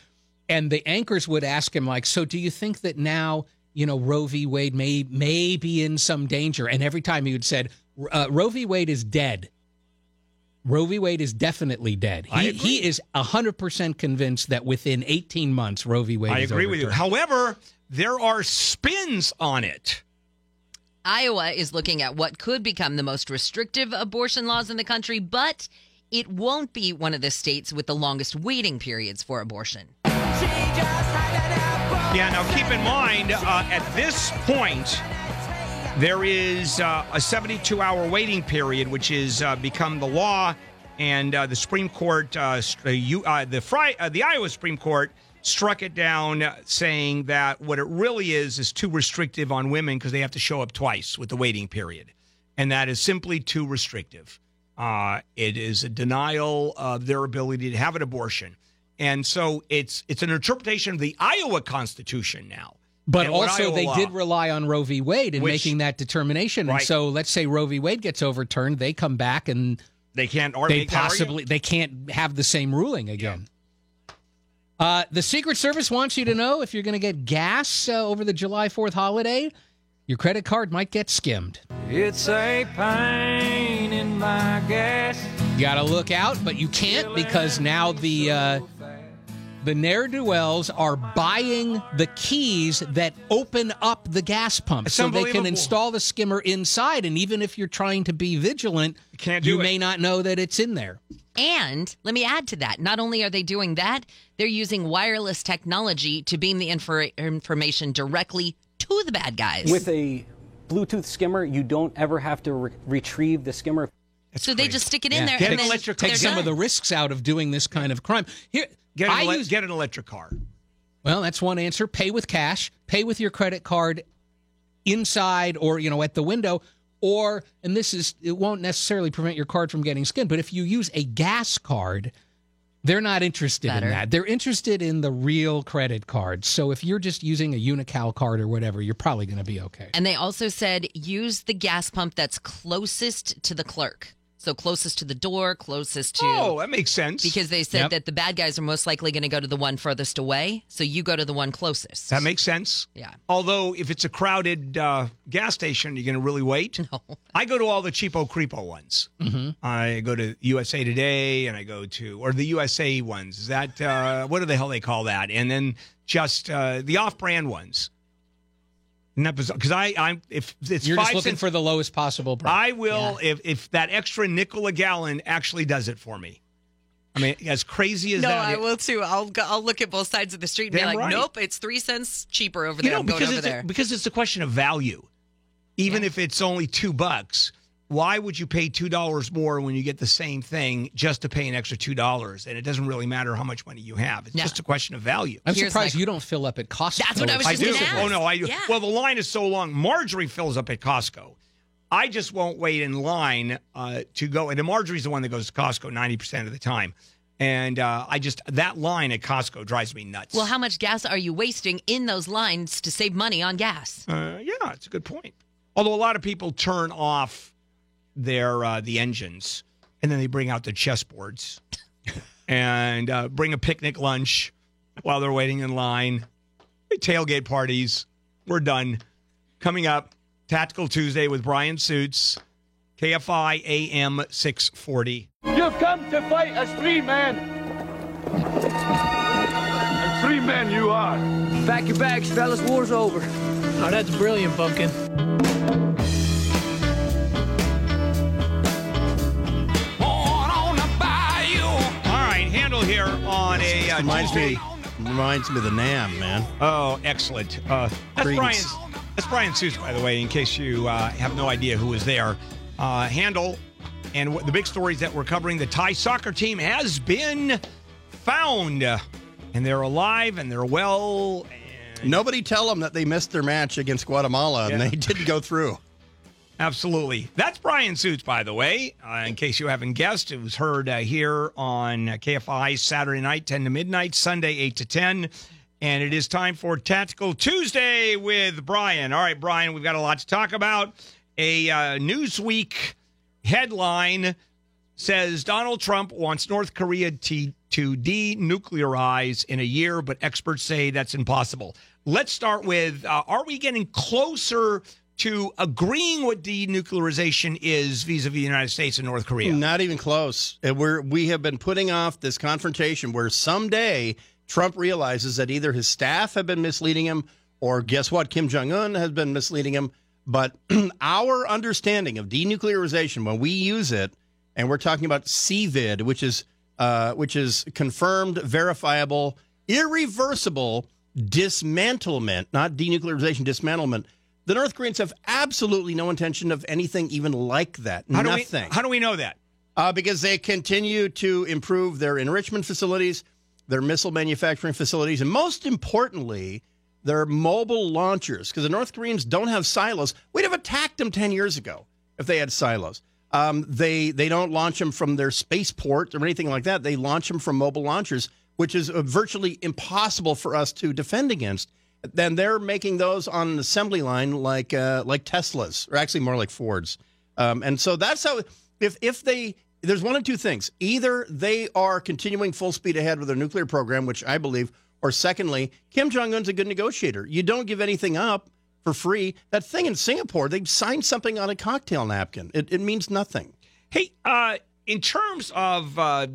D: and the anchors would ask him, like, so do you think that now, you know, Roe v. Wade may, may be in some danger? And every time he would said, uh, Roe v. Wade is dead. Roe v. Wade is definitely dead. He,
C: agree.
D: he is 100% convinced that within 18 months, Roe v. Wade
C: I
D: is
C: agree with you.
D: overturned.
C: However, there are spins on it.
E: Iowa is looking at what could become the most restrictive abortion laws in the country, but it won't be one of the states with the longest waiting periods for abortion.
C: Yeah, now keep in mind, uh, at this point, there is uh, a 72 hour waiting period, which has uh, become the law. And uh, the Supreme Court, uh, uh, you, uh, the, Fri- the Iowa Supreme Court struck it down, saying that what it really is is too restrictive on women because they have to show up twice with the waiting period. And that is simply too restrictive. Uh, it is a denial of their ability to have an abortion. And so it's it's an interpretation of the Iowa Constitution now.
D: But
C: And
D: also, they
C: law-
D: did rely on Roe v. Wade in
C: Which-
D: making that determination. And so, let's say Roe v. Wade gets overturned, they come back and
C: They can't or
D: they
C: make that argument?
D: possibly they can't have the same ruling again. Uh, the Secret Service wants you to know if you're going to get gas uh, over the July 4th holiday, your credit card might get skimmed.
I: It's a pain in my gas.
D: You got to look out, but you can't because now the uh, the ne'er do wells are buying the keys that open up the gas pump,
C: It's
D: so they can install the skimmer inside. And even if you're trying to be vigilant, you
C: can't do it.
D: may not know that it's in there.
E: And let me add to that. Not only are they doing that, they're using wireless technology to beam the infor- information directly to the bad guys.
M: With a
L: Bluetooth skimmer, you don't ever have to re- retrieve the skimmer.
E: so they just stick it in there
D: Get
E: and then
D: electric
E: they're
D: take some
E: done.
D: of the risks out of doing this kind of crime. Here,
C: Get an,
D: I
C: ele-
D: use
C: get an electric car.
D: Well, that's one answer. Pay with cash, pay with your credit card inside or, you know, at the window. Or, and this is, it won't necessarily prevent your card from getting skinned, but if you use a gas card, they're not interested
E: Better.
D: in that. They're interested in the real credit card. So if you're just using a Unocal card or whatever, you're probably going to be okay.
E: And they also said use the gas pump that's closest to the clerk. So closest to the door, closest to.
C: Oh, that makes sense.
E: Because they said
C: Yep.
E: that the bad guys are most likely going to go to the one furthest away. So you go to the one closest.
C: That makes sense.
E: Yeah.
C: Although, if it's a crowded uh, gas station, you're going to really wait.
E: No.
C: I go to all the cheapo creepo ones.
D: Mm-hmm.
C: I go to USA Today, and I go to or the USA ones. Is that uh, what the hell they call that? And then just uh, the off-brand ones. Because I, I'm if it's
D: You're
C: five
D: just looking
C: cents,
D: for the lowest possible price.
C: I will if if that extra nickel a gallon actually does it for me. I mean, as crazy as
E: No,
C: that
E: I
C: is-
E: will too. I'll go, I'll look at both sides of the street and be like,
C: right.
E: nope, it's three cents cheaper over
C: You
E: there.
C: know,
E: I'm going
C: because
E: over
C: it's
E: there.
C: A, because it's a question of value. Even if it's only two bucks, why would you pay two dollars more when you get the same thing just to pay an extra two dollars? And it doesn't really matter how much money you have. It's
E: No.
C: just a question of value.
D: I'm surprised you don't fill up at Costco.
E: That's what I was
C: I
E: just
C: do.
E: gonna ask.
C: Oh no, I do.
E: Yeah.
C: Well, the line is so long. Marjorie fills up at Costco. I just won't wait in line uh, to go. And Marjorie's the one that goes to Costco ninety percent of the time. And uh, I just that line at Costco drives me nuts.
E: Well, how much gas are you wasting in those lines to save money on gas?
C: Uh, yeah, it's a good point. Although a lot of people turn off their uh, the engines and then they bring out the chessboards and uh, bring a picnic lunch while they're waiting in line. Tailgate parties. We're done. Coming up, Tactical Tuesday with Brian Suits, KFI AM 640.
M: You've come to fight as three men. And three men you are.
N: Pack your bags, fellas. War's over.
O: Oh, that's brilliant, Pumpkin.
C: Right, Handel here on a uh,
P: reminds
C: Tuesday.
P: me reminds me of the Nam man.
C: Oh, excellent. Uh, that's. Brian's. That's Brian Suits, by the way. In case you uh, have no idea who was there, uh, Handel and what, the big stories that we're covering. The Thai soccer team has been found, and they're alive and they're well.
P: Nobody tell them that they missed their match against Guatemala and they didn't go through.
C: Absolutely. That's Brian Suits, by the way. Uh, in case you haven't guessed, it was heard uh, here on KFI Saturday night, 10 to midnight, Sunday, 8 to 10. And it is time for Tactical Tuesday with Brian. All right, Brian, we've got a lot to talk about. A uh, Newsweek headline says Donald Trump wants North Korea to, to denuclearize in a year, but experts say that's impossible. Let's start with uh, Are we getting closer to agreeing what denuclearization is vis a vis the United States and North Korea?
P: Not even close. We're we have been putting off this confrontation where someday Trump realizes that either his staff have been misleading him, or guess what, Kim Jong Un has been misleading him. But our understanding of denuclearization, when we use it, and we're talking about CVID, which is uh, which is confirmed, verifiable, irreversible dismantlement, not denuclearization, dismantlement. The North Koreans have absolutely no intention of anything even like that.
C: How do we-
P: Nothing.
C: how do we know that?
P: Uh, because they continue to improve their enrichment facilities, their missile manufacturing facilities, and most importantly, their mobile launchers. Because the North Koreans don't have silos. We'd have attacked them 10 years ago if they had silos. Um, they they don't launch them from their spaceport or anything like that. They launch them from mobile launchers, which is uh, virtually impossible for us to defend against. Then they're making those on an assembly line like uh, like Teslas, or actually more like Fords. Um, and so that's how if if they there's one of two things. Either they are continuing full speed ahead with their nuclear program, which I believe, or secondly, Kim Jong Un's a good negotiator. You don't give anything up for free. That thing in Singapore, they signed something on a cocktail napkin. It, it means nothing.
C: Hey, uh, in terms of uh,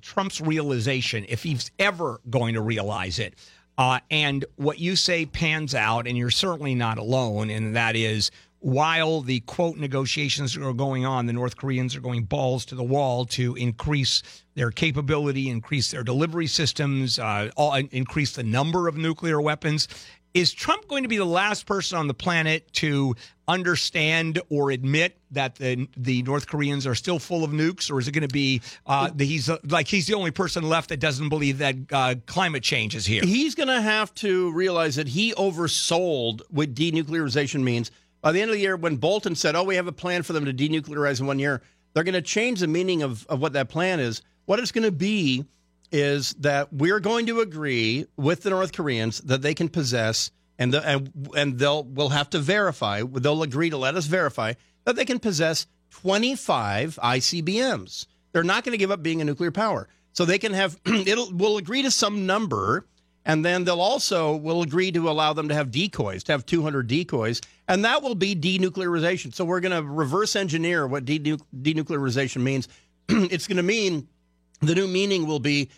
C: Trump's realization, if he's ever going to realize it, uh, and what you say pans out, and you're certainly not alone, and that is while the quote negotiations are going on, the North Koreans are going balls to the wall to increase their capability, increase their delivery systems, uh, all, increase the number of nuclear weapons. Is Trump going to be the last person on the planet to understand or admit that the the North Koreans are still full of nukes, or is it going to be uh, that he's uh, like he's the only person left that doesn't believe that uh, climate change is here?
P: He's going to have to realize that he oversold what denuclearization means. By the end of the year, when Bolton said, "Oh, we have a plan for them to denuclearize in one year," they're going to change the meaning of, of what that plan is. What it's going to be is that we're going to agree with the North Koreans that they can possess and the, and and they'll we'll have to verify. They'll agree to let us verify that they can possess 25 ICBMs. They're not going to give up being a nuclear power, so they can have. it'll we'll agree to some number, and then they'll also will agree to allow them to have decoys, to have 200 decoys, and that will be denuclearization. So we're going to reverse engineer what denu- denuclearization means. it's going to mean the new meaning will be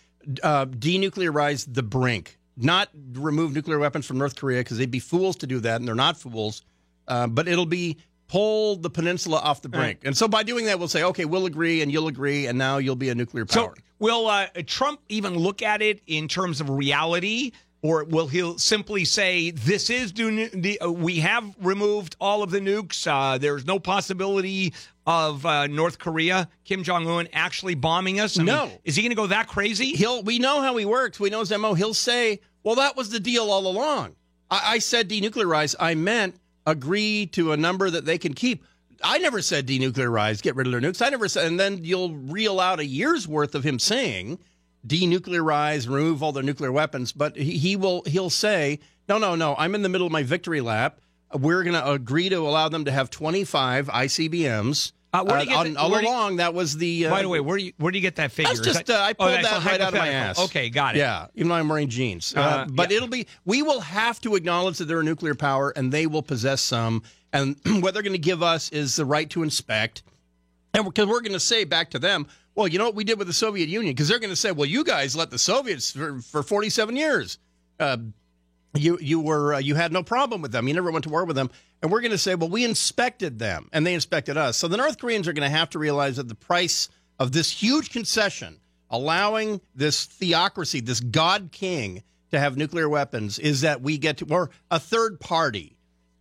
P: uh, denuclearize the brink, not remove nuclear weapons from North Korea because they'd be fools to do that, and they're not fools. Uh, but it'll be pull the peninsula off the brink. And so by doing that, we'll say, okay, we'll agree, and you'll agree, and now you'll be a nuclear power.
C: So will uh, Trump even look at it in terms of reality? Or will he simply say, "This is do- the, uh, we have removed all of the nukes. Uh, there's no possibility of uh, North Korea, Kim Jong Un, actually bombing us." I mean,
P: No.
C: is he going to go that crazy?
P: He'll. We know how he works. We know his mo. He'll say, "Well, that was the deal all along. I, I said denuclearize. I meant agree to a number that they can keep." I never said denuclearize, get rid of their nukes. I never said, and then you'll reel out a year's worth of him saying denuclearize, remove all their nuclear weapons. But he, he will. He'll say, "No, no, no. I'm in the middle of my victory lap. We're going to agree to allow them to have 25 ICBMs."
C: Uh, where do you get
P: on-
C: the-
P: all
C: where do you-
P: along, that was the. Uh,
C: By the way, where do you where do you get that figure?
P: That's just, uh, I
C: Oh,
P: pulled
C: that's
P: that right out of my ass.
C: Okay, got it.
P: Yeah, even though I'm wearing jeans. Uh,
C: Uh,
P: but
C: yeah.
P: it'll be we will have to acknowledge that they're a nuclear power and they will possess some. And what they're going to give us is the right to inspect. And because we're going to say back to them, well, you know what we did with the Soviet Union? Because they're going to say, well, you guys let the Soviets for, for 47 years. Uh, you you were uh, you had no problem with them. You never went to war with them. And we're going to say, well, we inspected them and they inspected us. So the North Koreans are going to have to realize that the price of this huge concession, allowing this theocracy, this God King, to have nuclear weapons, is that we get to, or a third party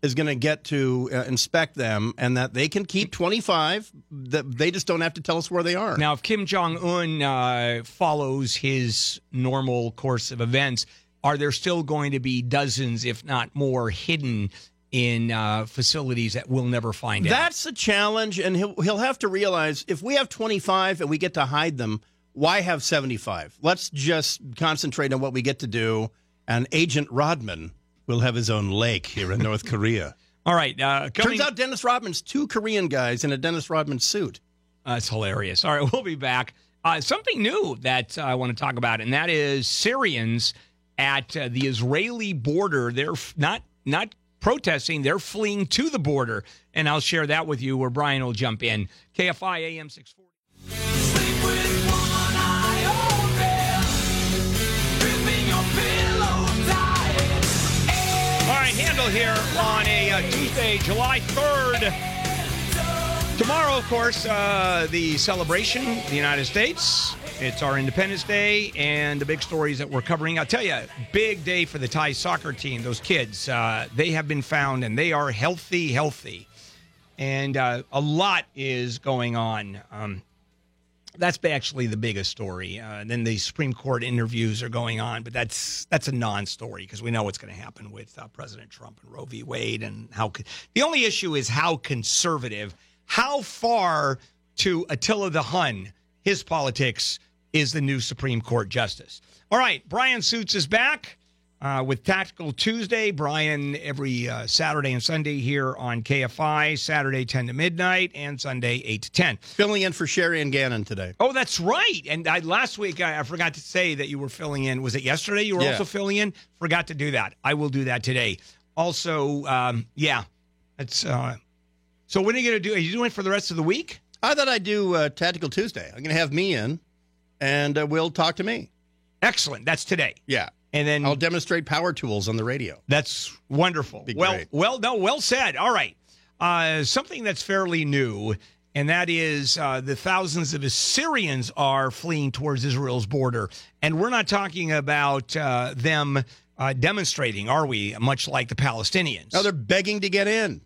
P: is going to get to uh, inspect them, and that they can keep 25. That they just don't have to tell us where they are.
C: Now, if Kim Jong Un uh, follows his normal course of events, are there still going to be dozens, if not more, hidden in uh, facilities that we'll never find out?
P: That's a challenge, and he'll he'll have to realize if we have 25 and we get to hide them, why have 75? Let's just concentrate on what we get to do. And Agent Rodman will have his own lake here in North Korea.
C: All right. Uh, coming-
P: Turns out Dennis Rodman's two Korean guys in a Dennis Rodman suit.
C: That's hilarious. All right, we'll be back. Uh, something new that uh, I want to talk about, and that is Syrians at uh, the Israeli border. They're f- not not protesting; they're fleeing to the border, and I'll share that with you. Where Brian will jump in. KFI AM six forty. Handel here on a uh, Tuesday, July 3rd. Tomorrow, of course, uh, the celebration the United States. It's our Independence Day and the big stories that we're covering. I'll tell you, big day for the Thai soccer team. Those kids, uh, they have been found and they are healthy, healthy. And uh, a lot is going on. Um, that's actually the biggest story. Uh, and then the Supreme Court interviews are going on, but that's that's a non-story because we know what's going to happen with uh, President Trump and Roe v. Wade and how. co- The only issue is how conservative, how far to Attila the Hun, his politics is the new Supreme Court justice. All right, Brian Suits is back. Uh, with Tactical Tuesday, Brian every uh, Saturday and Sunday here on KFI, Saturday 10 to midnight and Sunday 8 to 10.
P: Filling in for Sherry and Gannon today.
C: Oh, that's right. And I, last week I, I forgot to say that you were filling in. Was it yesterday? You were
P: Yeah.
C: also filling in. Forgot to do that. I will do that today. Also, um, yeah, that's. Uh, so when are you going to do? Are you doing it for the rest of the week?
P: I thought I'd do uh, Tactical Tuesday. I'm going to have me in, and uh, we'll talk to me.
C: Excellent. That's today.
P: Yeah.
C: And then
P: I'll demonstrate power tools on the radio.
C: That's wonderful.
P: Be
C: well,
P: great.
C: well, no, well said. All right, uh, something that's fairly new, and that is uh, the thousands of Assyrians are fleeing towards Israel's border, and we're not talking about uh, them uh, demonstrating, are we? Much like the Palestinians.
P: No, they're begging to get in.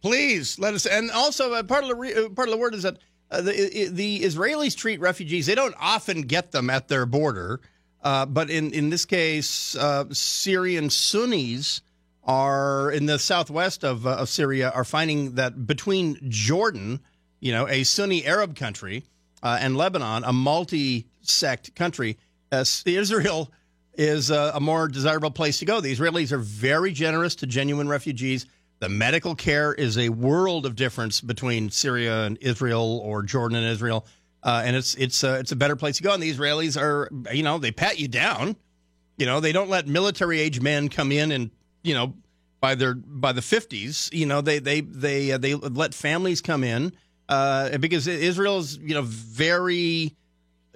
P: Please let us. And also, uh, part of the re, uh, part of the word is that uh, the the Israelis treat refugees. They don't often get them at their border, uh, but in in this case, uh, Syrian Sunnis are in the southwest of uh, of Syria are finding that between Jordan, you know, a Sunni Arab country, uh, and Lebanon, a multi-sect country, uh, Israel is a more desirable place to go. The Israelis are very generous to genuine refugees. The medical care is a world of difference between Syria and Israel or Jordan and Israel, uh, and it's it's uh, it's a better place to go. And the Israelis are, you know, they pat you down. You know, they don't let military age men come in and you know by their by the fifties. You know, they they they uh, they let families come in uh, because Israel is you know very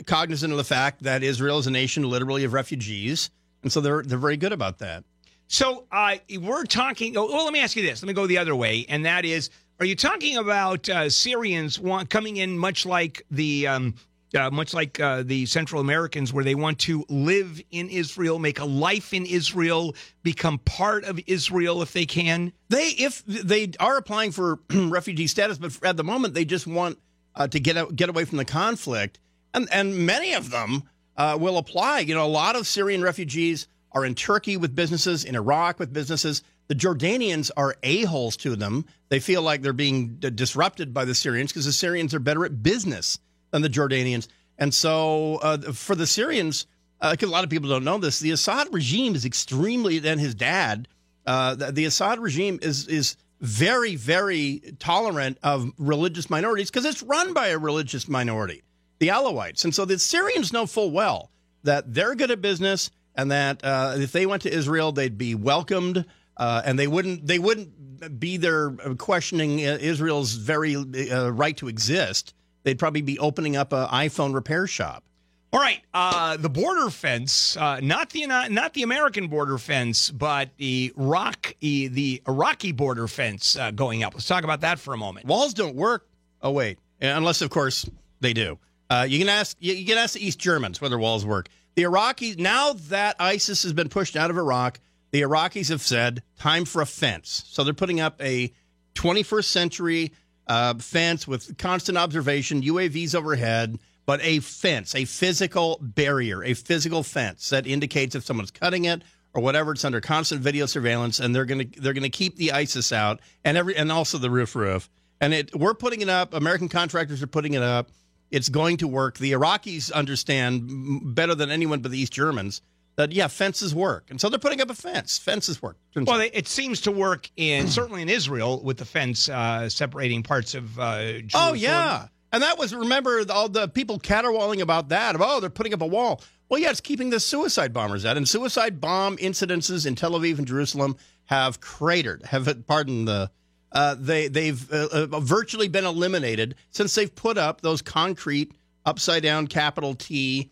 P: cognizant of the fact that Israel is a nation literally of refugees, and so they're they're very good about that.
C: So uh, we're talking. Oh, well, let me ask you this. Let me go the other way, and that is: Are you talking about uh, Syrians want, coming in much like the um, uh, much like uh, the Central Americans, where they want to live in Israel, make a life in Israel, become part of Israel if they can?
P: They if they are applying for refugee status, but at the moment they just want uh, to get out, get away from the conflict, and and many of them uh, will apply. You know, a lot of Syrian refugees are in Turkey with businesses, in Iraq with businesses. The Jordanians are a-holes to them. They feel like they're being d- disrupted by the Syrians because the Syrians are better at business than the Jordanians. And so uh, for the Syrians, because a lot of people don't know this, the Assad regime is extremely, and his dad, uh, the, the Assad regime is is very, very tolerant of religious minorities because it's run by a religious minority, the Alawites. And so the Syrians know full well that they're good at business and that uh, if they went to Israel, they'd be welcomed, uh, and they wouldn't they wouldn't be there questioning Israel's very uh, right to exist. They'd probably be opening up an iPhone repair shop.
C: All right, uh, the border fence, uh, not the not the American border fence, but the Iraq the Iraqi border fence uh, going up. Let's talk about that for a moment.
P: Walls don't work. Oh wait, unless of course they do. Uh, you can ask you, you can ask the East Germans whether walls work. The Iraqis now that ISIS has been pushed out of Iraq, the Iraqis have said time for a fence. So they're putting up a 21st century uh, fence with constant observation, UAVs overhead, but a fence, a physical barrier, a physical fence that indicates if someone's cutting it or whatever. It's under constant video surveillance, and they're gonna they're gonna keep the ISIS out and every and also the roof roof. And it we're putting it up. American contractors are putting it up. It's going to work. The Iraqis understand better than anyone but the East Germans that yeah, fences work, and so they're putting up a fence. Fences work.
C: Well, it seems to work in certainly in Israel with the fence uh, separating parts of uh,
P: Oh yeah, and that was remember all the people caterwauling about that. Of oh, they're putting up a wall. Well, yeah, it's keeping the suicide bombers out, and suicide bomb incidences in Tel Aviv and Jerusalem have cratered. Have pardon the. Uh, they they've uh, uh, virtually been eliminated since they've put up those concrete upside down capital T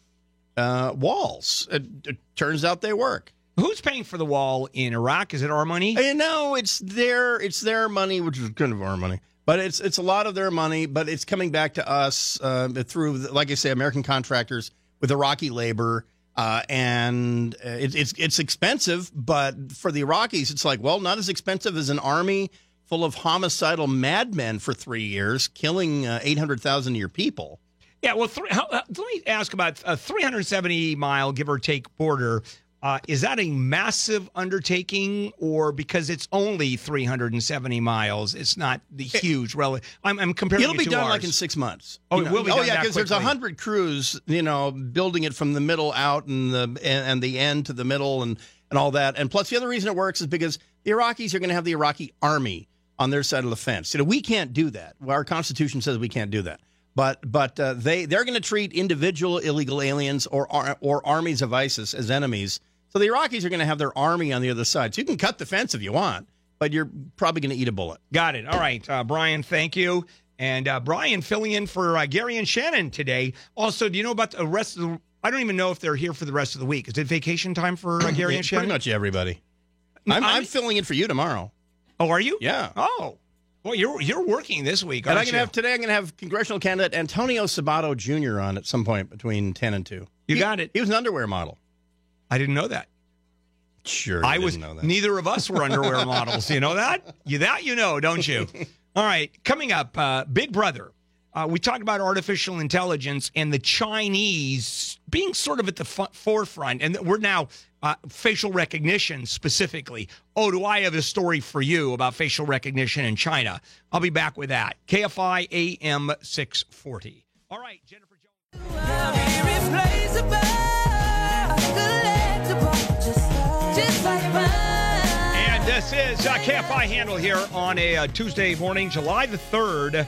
P: uh, walls. It, it turns out they work.
C: Who's paying for the wall in Iraq? Is it our money?
P: You know, it's their it's their money, which is kind of our money, but it's it's a lot of their money. But it's coming back to us uh, through, like I say, American contractors with Iraqi labor, uh, and uh, it, it's it's expensive. But for the Iraqis, it's like well, not as expensive as an army full of homicidal madmen for three years, killing uh, eight hundred thousand of your people.
C: Yeah, well, three, how, uh, let me ask about a 370 mile give or take border. Uh, is that a massive undertaking, or because it's only 370 miles, it's not the huge relative? I'm, I'm comparing.
P: It'll
C: it
P: be done
C: ours.
P: like in six months.
C: Oh,
P: You
C: it will be
P: Oh yeah, because there's a hundred crews, you know, building it from the middle out and the and, and the end to the middle and and all that. And plus, the other reason it works is because the Iraqis are going to have the Iraqi army on their side of the fence. You know, we can't do that. Our constitution says we can't do that. But but uh, they they're going to treat individual illegal aliens or or armies of ISIS as enemies. So the Iraqis are going to have their army on the other side. So you can cut the fence if you want, but you're probably going to eat a bullet.
C: Got it. All right, uh, Brian. Thank you. And uh, Brian filling in for uh, Gary and Shannon today. Also, do you know about the rest of the? I don't even know if they're here for the rest of the week. Is it vacation time for uh, Gary
P: Yeah,
C: and Shannon?
P: Pretty much everybody. I'm, I'm filling in for you tomorrow.
C: Oh, are you?
P: Yeah.
C: Oh, well, you're you're working this week,
P: And
C: aren't
P: I'm gonna
C: you?
P: have today. I'm gonna have congressional candidate Antonio Sabato Jr. on at some point between ten and two.
C: You
P: He-
C: got it.
P: He was an underwear model.
C: I didn't know that.
P: Sure,
C: I was.
P: didn't know that.
C: Neither of us were underwear models. You know that? You that you know, don't you? All right. Coming up, uh, Big Brother. Uh, we talked about artificial intelligence and the Chinese being sort of at the f- forefront, and we're now uh, facial recognition specifically. Oh, do I have a story for you about facial recognition in China? I'll be back with that. KFI AM 640. All right, Jennifer Jones. And this is uh, KFI Handel here on a uh, Tuesday morning, July the 3rd.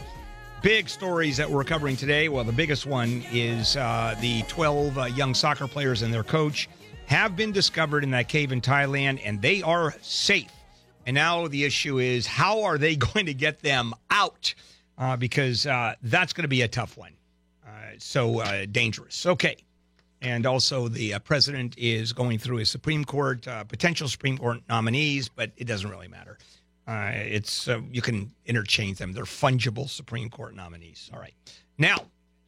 C: Big stories that we're covering today. Well, the biggest one is uh, the 12 uh, young soccer players and their coach have been discovered in that cave in Thailand, and they are safe. And now the issue is how are they going to get them out? Uh, because uh, that's going to be a tough one. Uh, so uh, dangerous. Okay. And also, the president is going through his Supreme Court, potential Supreme Court nominees, but it doesn't really matter. Uh, it's uh, you can interchange them; they're fungible Supreme Court nominees. All right. Now,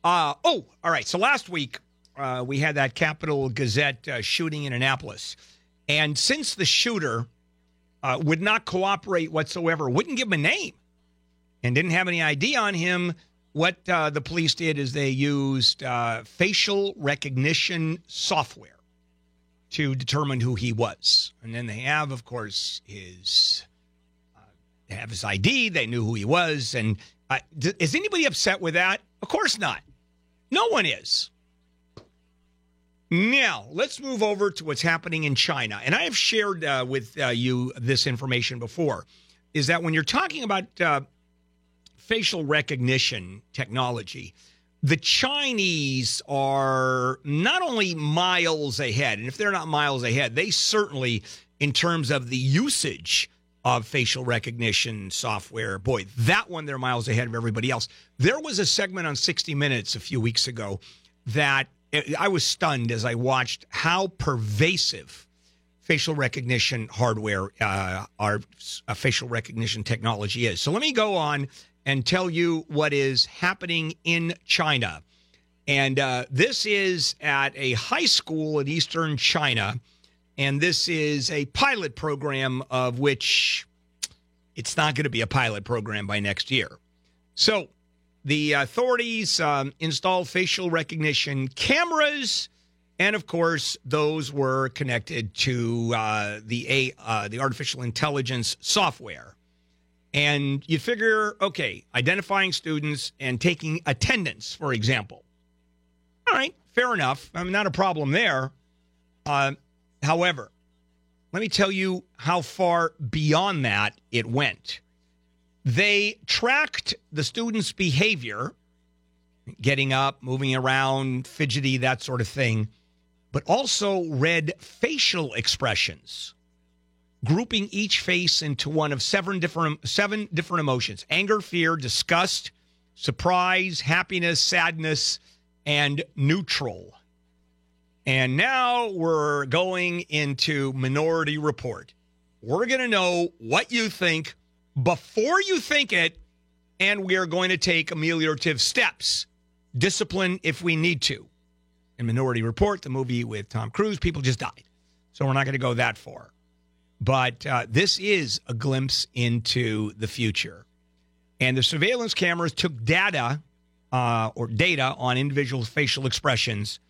C: uh, oh, all right. So last week uh, we had that Capitol Gazette uh, shooting in Annapolis, and since the shooter uh, would not cooperate whatsoever, wouldn't give him a name, and didn't have any ID on him, what the police did is they used facial recognition software to determine who he was. And then they have, of course, his have his ID. They knew who he was. And uh, d- is anybody upset with that? Of course not. No one is. Now, let's move over to what's happening in China. And I have shared uh, with uh, you this information before is that when you're talking about uh, facial recognition technology, the Chinese are not only miles ahead, and if they're not miles ahead, they certainly, in terms of the usage of facial recognition software, boy, that one they're miles ahead of everybody else. There was a segment on 60 Minutes a few weeks ago that I was stunned as I watched how pervasive facial recognition hardware, uh, our uh, facial recognition technology is. So let me go on and tell you what is happening in China. And uh, this is at a high school in eastern China. And this is a pilot program of which it's not going to be a pilot program by next year. So the authorities um, installed facial recognition cameras. And of course, those were connected to uh, the a uh, the artificial intelligence software. And you figure, okay, identifying students and taking attendance, for example. All right, fair enough. I mean, not a problem there. Uh, however, let me tell you how far beyond that it went. They tracked the students' behavior, getting up, moving around, fidgety, that sort of thing, but also read facial expressions grouping each face into one of seven different seven different emotions anger fear disgust surprise happiness sadness and neutral and now we're going into minority report. We're going to know what you think before you think it and we are going to take ameliorative steps discipline if we need to. In minority report the movie with tom cruise people just died. So we're not going to go that far. But uh, this is a glimpse into the future. And the surveillance cameras took data uh, or data on individual facial expressions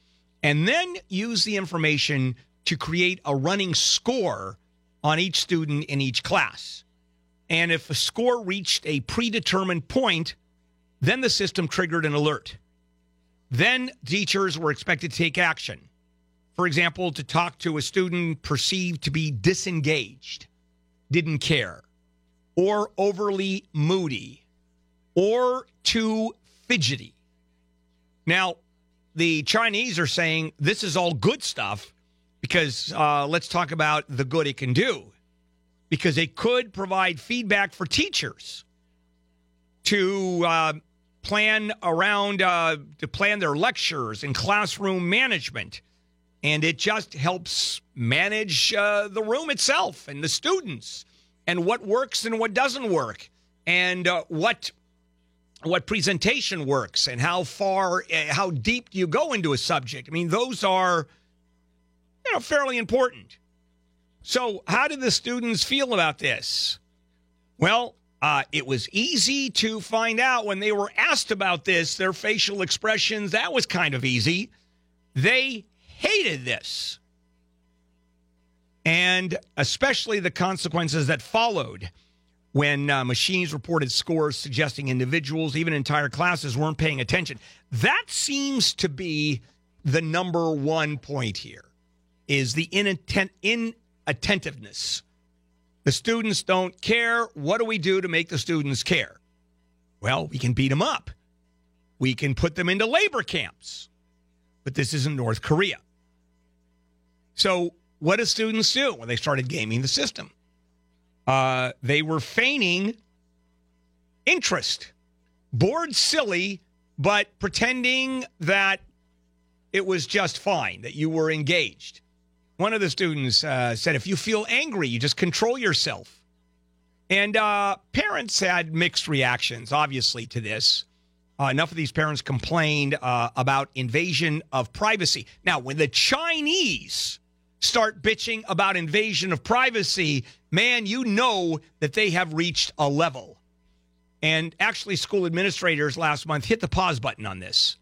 C: and then use the information to create a running score on each student in each class. And if a score reached a predetermined point, then the system triggered an alert. Then teachers were expected to take action. For example, to talk to a student perceived to be disengaged, didn't care, or overly moody, or too fidgety. Now, the Chinese are saying this is all good stuff because uh, let's talk about the good it can do. Because it could provide feedback for teachers to uh, plan around, uh, to plan their lectures and classroom management and it just helps manage uh, the room itself and the students and what works and what doesn't work and uh, what what presentation works and how far uh, how deep do you go into a subject i mean those are you know fairly important So, how did the students feel about this? Well, uh, it was easy to find out when they were asked about this, their facial expressions. That was kind of easy. They hated this. And especially the consequences that followed when uh, machines reported scores suggesting individuals, even entire classes, weren't paying attention. That seems to be the number one point here is the inattent- inattentiveness. The students don't care. What do we do to make the students care? Well, we can beat them up. We can put them into labor camps. But this isn't North Korea. So, what do students do when they started gaming the system? Uh, they were feigning interest, bored silly, but pretending that it was just fine, that you were engaged. One of the students uh, said, if you feel angry, you just control yourself. And uh, parents had mixed reactions, obviously, to this. Uh, enough of these parents complained uh, about invasion of privacy. Now, when the Chinese start bitching about invasion of privacy, man, you know that they have reached a level. And actually, school administrators last month hit the pause button on this,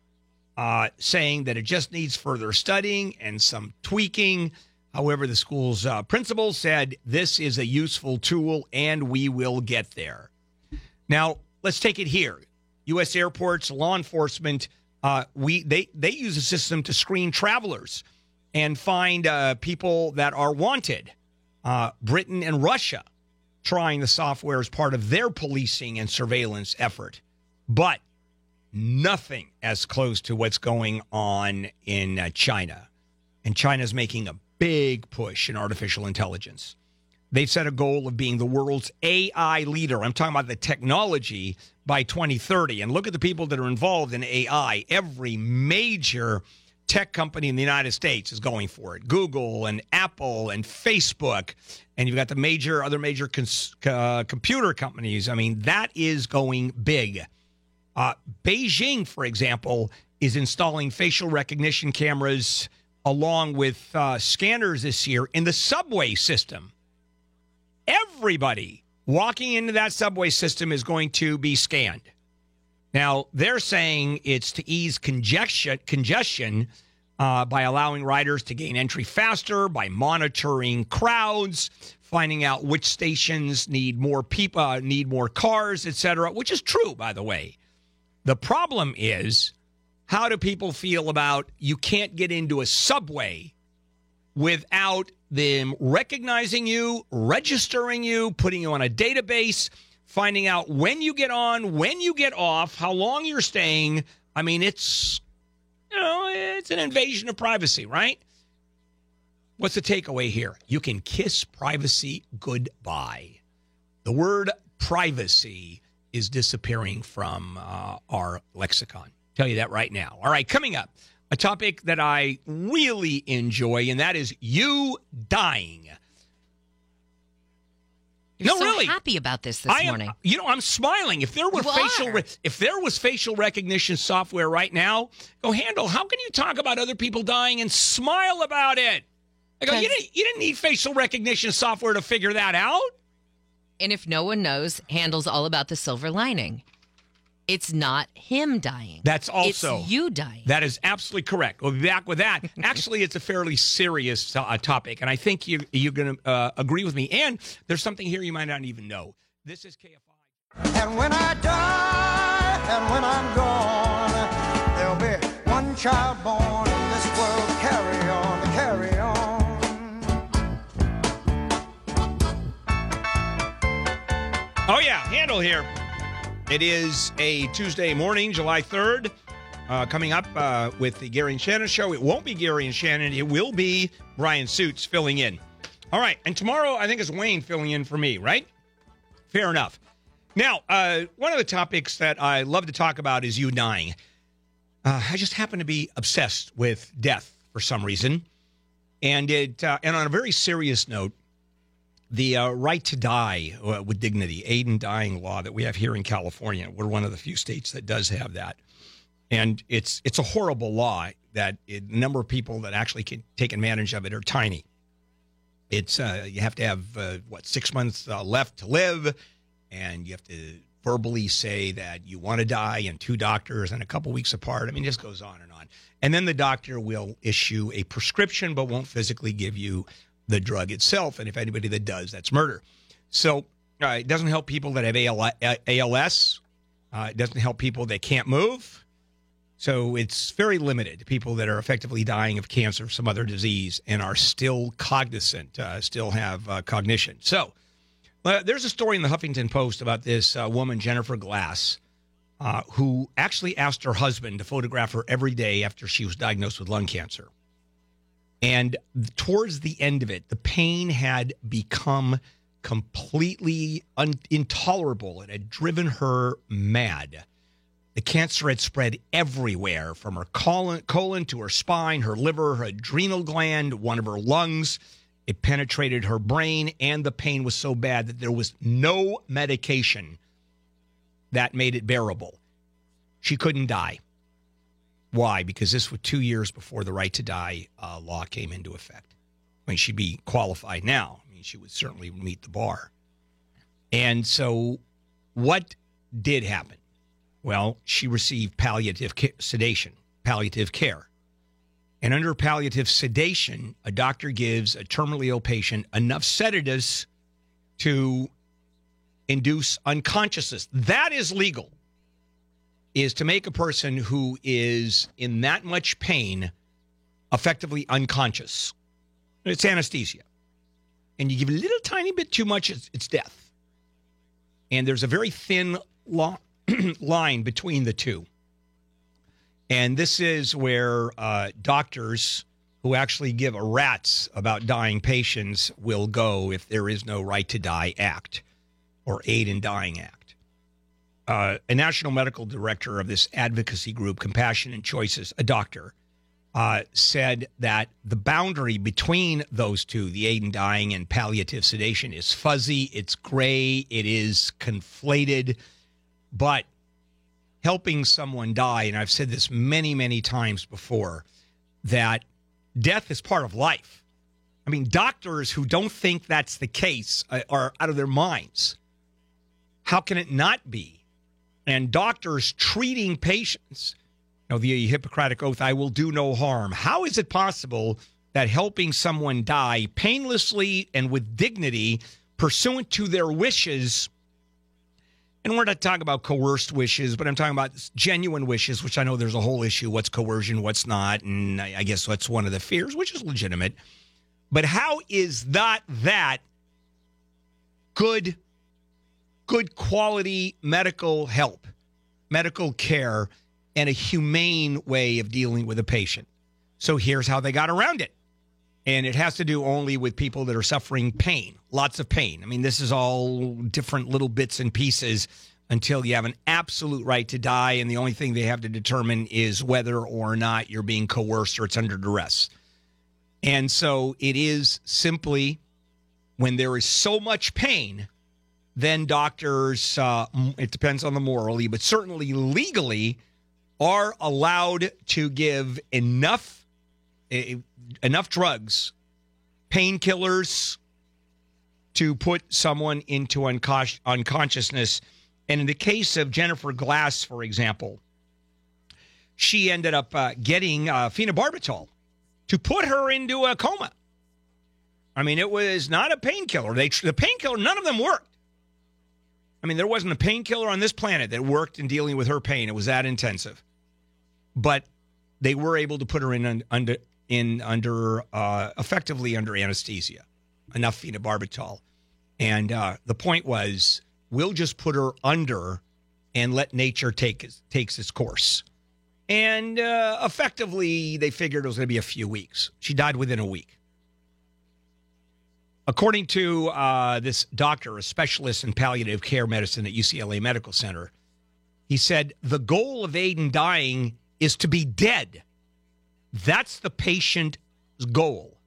C: uh, saying that it just needs further studying and some tweaking. However, the school's uh, principal said this is a useful tool and we will get there. Now, let's take it here. U.S. airports, law enforcement, uh, we they they use a system to screen travelers and find uh, people that are wanted. Uh, Britain and Russia trying the software as part of their policing and surveillance effort, but nothing as close to what's going on in uh, China. And China's making a big push in artificial intelligence. They've set a goal of being the world's AI leader. I'm talking about the technology by 2030. And look at the people that are involved in AI. Every major tech company in the United States is going for it Google and Apple and Facebook. And you've got the major, other major cons- uh, computer companies. I mean, that is going big. Uh, Beijing, for example, is installing facial recognition cameras along with uh, scanners this year in the subway system. Everybody walking into that subway system is going to be scanned. Now, they're saying it's to ease congestion, congestion uh, by allowing riders to gain entry faster, by monitoring crowds, finding out which stations need more people, uh, need more cars, etc., which is true, by the way. The problem is how do people feel about you can't get into a subway without them recognizing you, registering you, putting you on a database, finding out when you get on, when you get off, how long you're staying. I mean, it's you know, it's an invasion of privacy, right? What's the takeaway here? You can kiss privacy goodbye. The word privacy is disappearing from uh, our lexicon. Tell you that right now. All right, coming up, a topic that I really enjoy, and that is you dying.
E: You're
C: no,
E: so
C: really.
E: happy about this this
C: I am,
E: morning.
C: You know, I'm smiling. If there were
E: You
C: facial, re- if there was facial recognition software right now, go Handel. How can you talk about other people dying and smile about it? I go, you didn't, you didn't need facial recognition software to figure that out.
E: And if no one knows, Handel's all about the silver lining. It's not him dying.
C: That's also
E: it's you dying.
C: That is absolutely correct. We'll be back with that. Actually, it's a fairly serious uh, topic, and I think you, you're going to uh, agree with me. And there's something here you might not even know. This is KFI.
I: And when I die, and when I'm gone, there'll be one child born in this world. Carry on, carry on.
C: Oh, yeah, Handel here. It is a Tuesday morning, July 3rd. Uh, coming up uh, with the Gary and Shannon show. It won't be Gary and Shannon. It will be Brian Suits filling in. All right. And tomorrow, I think it's Wayne filling in for me, right? Fair enough. Now, uh, one of the topics that I love to talk about is you dying. Uh, I just happen to be obsessed with death for some reason. And it, uh, and on a very serious note, the uh, right to die uh, with dignity, aid in dying law that we have here in California. We're one of the few states that does have that, and it's it's a horrible law that the number of people that actually can take advantage of it are tiny. It's uh, you have to have uh, what six months uh, left to live, and you have to verbally say that you want to die, and two doctors and a couple weeks apart. I mean, it just goes on and on. And then the doctor will issue a prescription, but won't physically give you the drug itself. And if anybody that does, that's murder. So uh, it doesn't help people that have ALS. Uh, it doesn't help people that can't move. So it's very limited. People that are effectively dying of cancer or some other disease and are still cognizant, uh, still have uh, cognition. So uh, there's a story in the Huffington Post about this uh, woman, Jennifer Glass, who actually asked her husband to photograph her every day after she was diagnosed with lung cancer. And towards the end of it, the pain had become completely un- intolerable. It had driven her mad. The cancer had spread everywhere from her colon, colon to her spine, her liver, her adrenal gland, one of her lungs. It penetrated her brain, and the pain was so bad that there was no medication that made it bearable. She couldn't die. Why? Because this was two years before the right to die uh, law came into effect. I mean, she'd be qualified now. I mean, she would certainly meet the bar. And so, what did happen? Well, she received palliative ca- sedation, palliative care. And under palliative sedation, a doctor gives a terminally ill patient enough sedatives to induce unconsciousness. That is legal. Is to make a person who is in that much pain effectively unconscious. It's anesthesia. And you give a little tiny bit too much, it's, it's death. And there's a very thin lo- line between the two. And this is where uh, doctors who actually give a rat's about dying patients will go if there is no right to die act or aid in dying act. Uh, a national medical director of this advocacy group, Compassion and Choices, a doctor, uh, said that the boundary between those two, the aid in dying and palliative sedation, is fuzzy, it's gray, it is conflated, but helping someone die, and I've said this many, many times before, that death is part of life. I mean, doctors who don't think that's the case uh, are out of their minds. How can it not be? And doctors treating patients, you know, the Hippocratic Oath, I will do no harm. How is it possible that helping someone die painlessly and with dignity, pursuant to their wishes, and we're not talking about coerced wishes, but I'm talking about genuine wishes, which I know there's a whole issue what's coercion, what's not. And I guess that's one of the fears, which is legitimate. But how is that that good, good quality medical help, medical care, and a humane way of dealing with a patient? So here's how they got around it. And it has to do only with people that are suffering pain, lots of pain. I mean, this is all different little bits and pieces until you have an absolute right to die. And the only thing they have to determine is whether or not you're being coerced or it's under duress. And so it is simply when there is so much pain, then doctors, uh, it depends on the morally, but certainly legally, are allowed to give enough eh, enough drugs, painkillers, to put someone into unconsci- unconsciousness. And in the case of Jennifer Glass, for example, she ended up uh, getting uh, phenobarbital to put her into a coma. I mean, it was not a painkiller. They the painkiller, none of them worked. I mean, there wasn't a painkiller on this planet that worked in dealing with her pain. It was that intensive. But they were able to put her in under in under uh, effectively under anesthesia, enough phenobarbital, and uh, the point was we'll just put her under and let nature take takes its course. And uh, effectively, they figured it was going to be a few weeks. She died within a week. According to uh, this doctor, a specialist in palliative care medicine at UCLA Medical Center, he said the goal of aid in dying is to be dead. That's the patient's goal.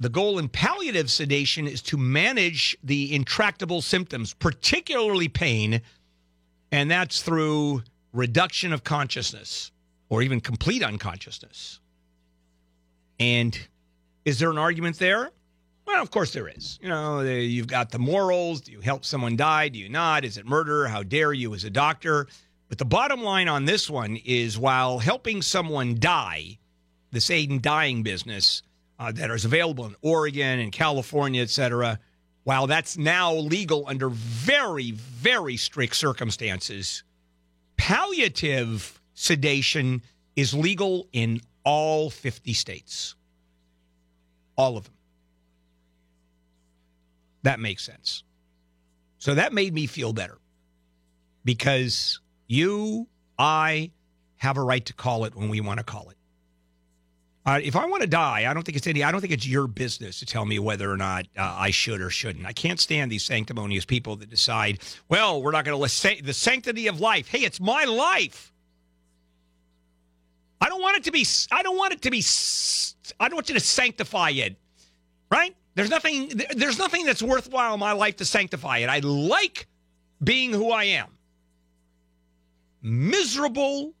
C: The goal in palliative sedation is to manage the intractable symptoms, particularly pain, and that's through reduction of consciousness or even complete unconsciousness. And is there an argument there? Well, of course there is. You know, you've got the morals. Do you help someone die? Do you not? Is it murder? How dare you as a doctor? But the bottom line on this one is while helping someone die, this aid dying business uh, that is available in Oregon and California, et cetera, while that's now legal under very, very strict circumstances, palliative sedation is legal in all 50 states. All of them. That makes sense. So that made me feel better because you, I have a right to call it when we want to call it. Uh, if I want to die, I don't think it's any. I don't think it's your business to tell me whether or not uh, I should or shouldn't. I can't stand these sanctimonious people that decide. Well, we're not going to let sa- the sanctity of life. Hey, it's my life. I don't want it to be. I don't want it to be. I don't want you to sanctify it. Right? There's nothing. There's nothing that's worthwhile in my life to sanctify it. I like being who I am. Miserable,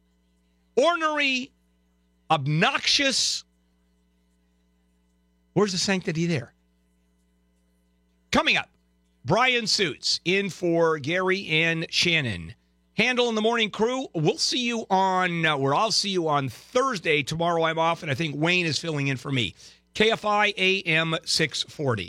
C: ornery, obnoxious. Where's the sanctity there? Coming up, Brian Suits in for Gary and Shannon. Handel in the morning crew. We'll see you on, uh, where I'll see you on Thursday. Tomorrow I'm off, and I think Wayne is filling in for me. KFI AM 640.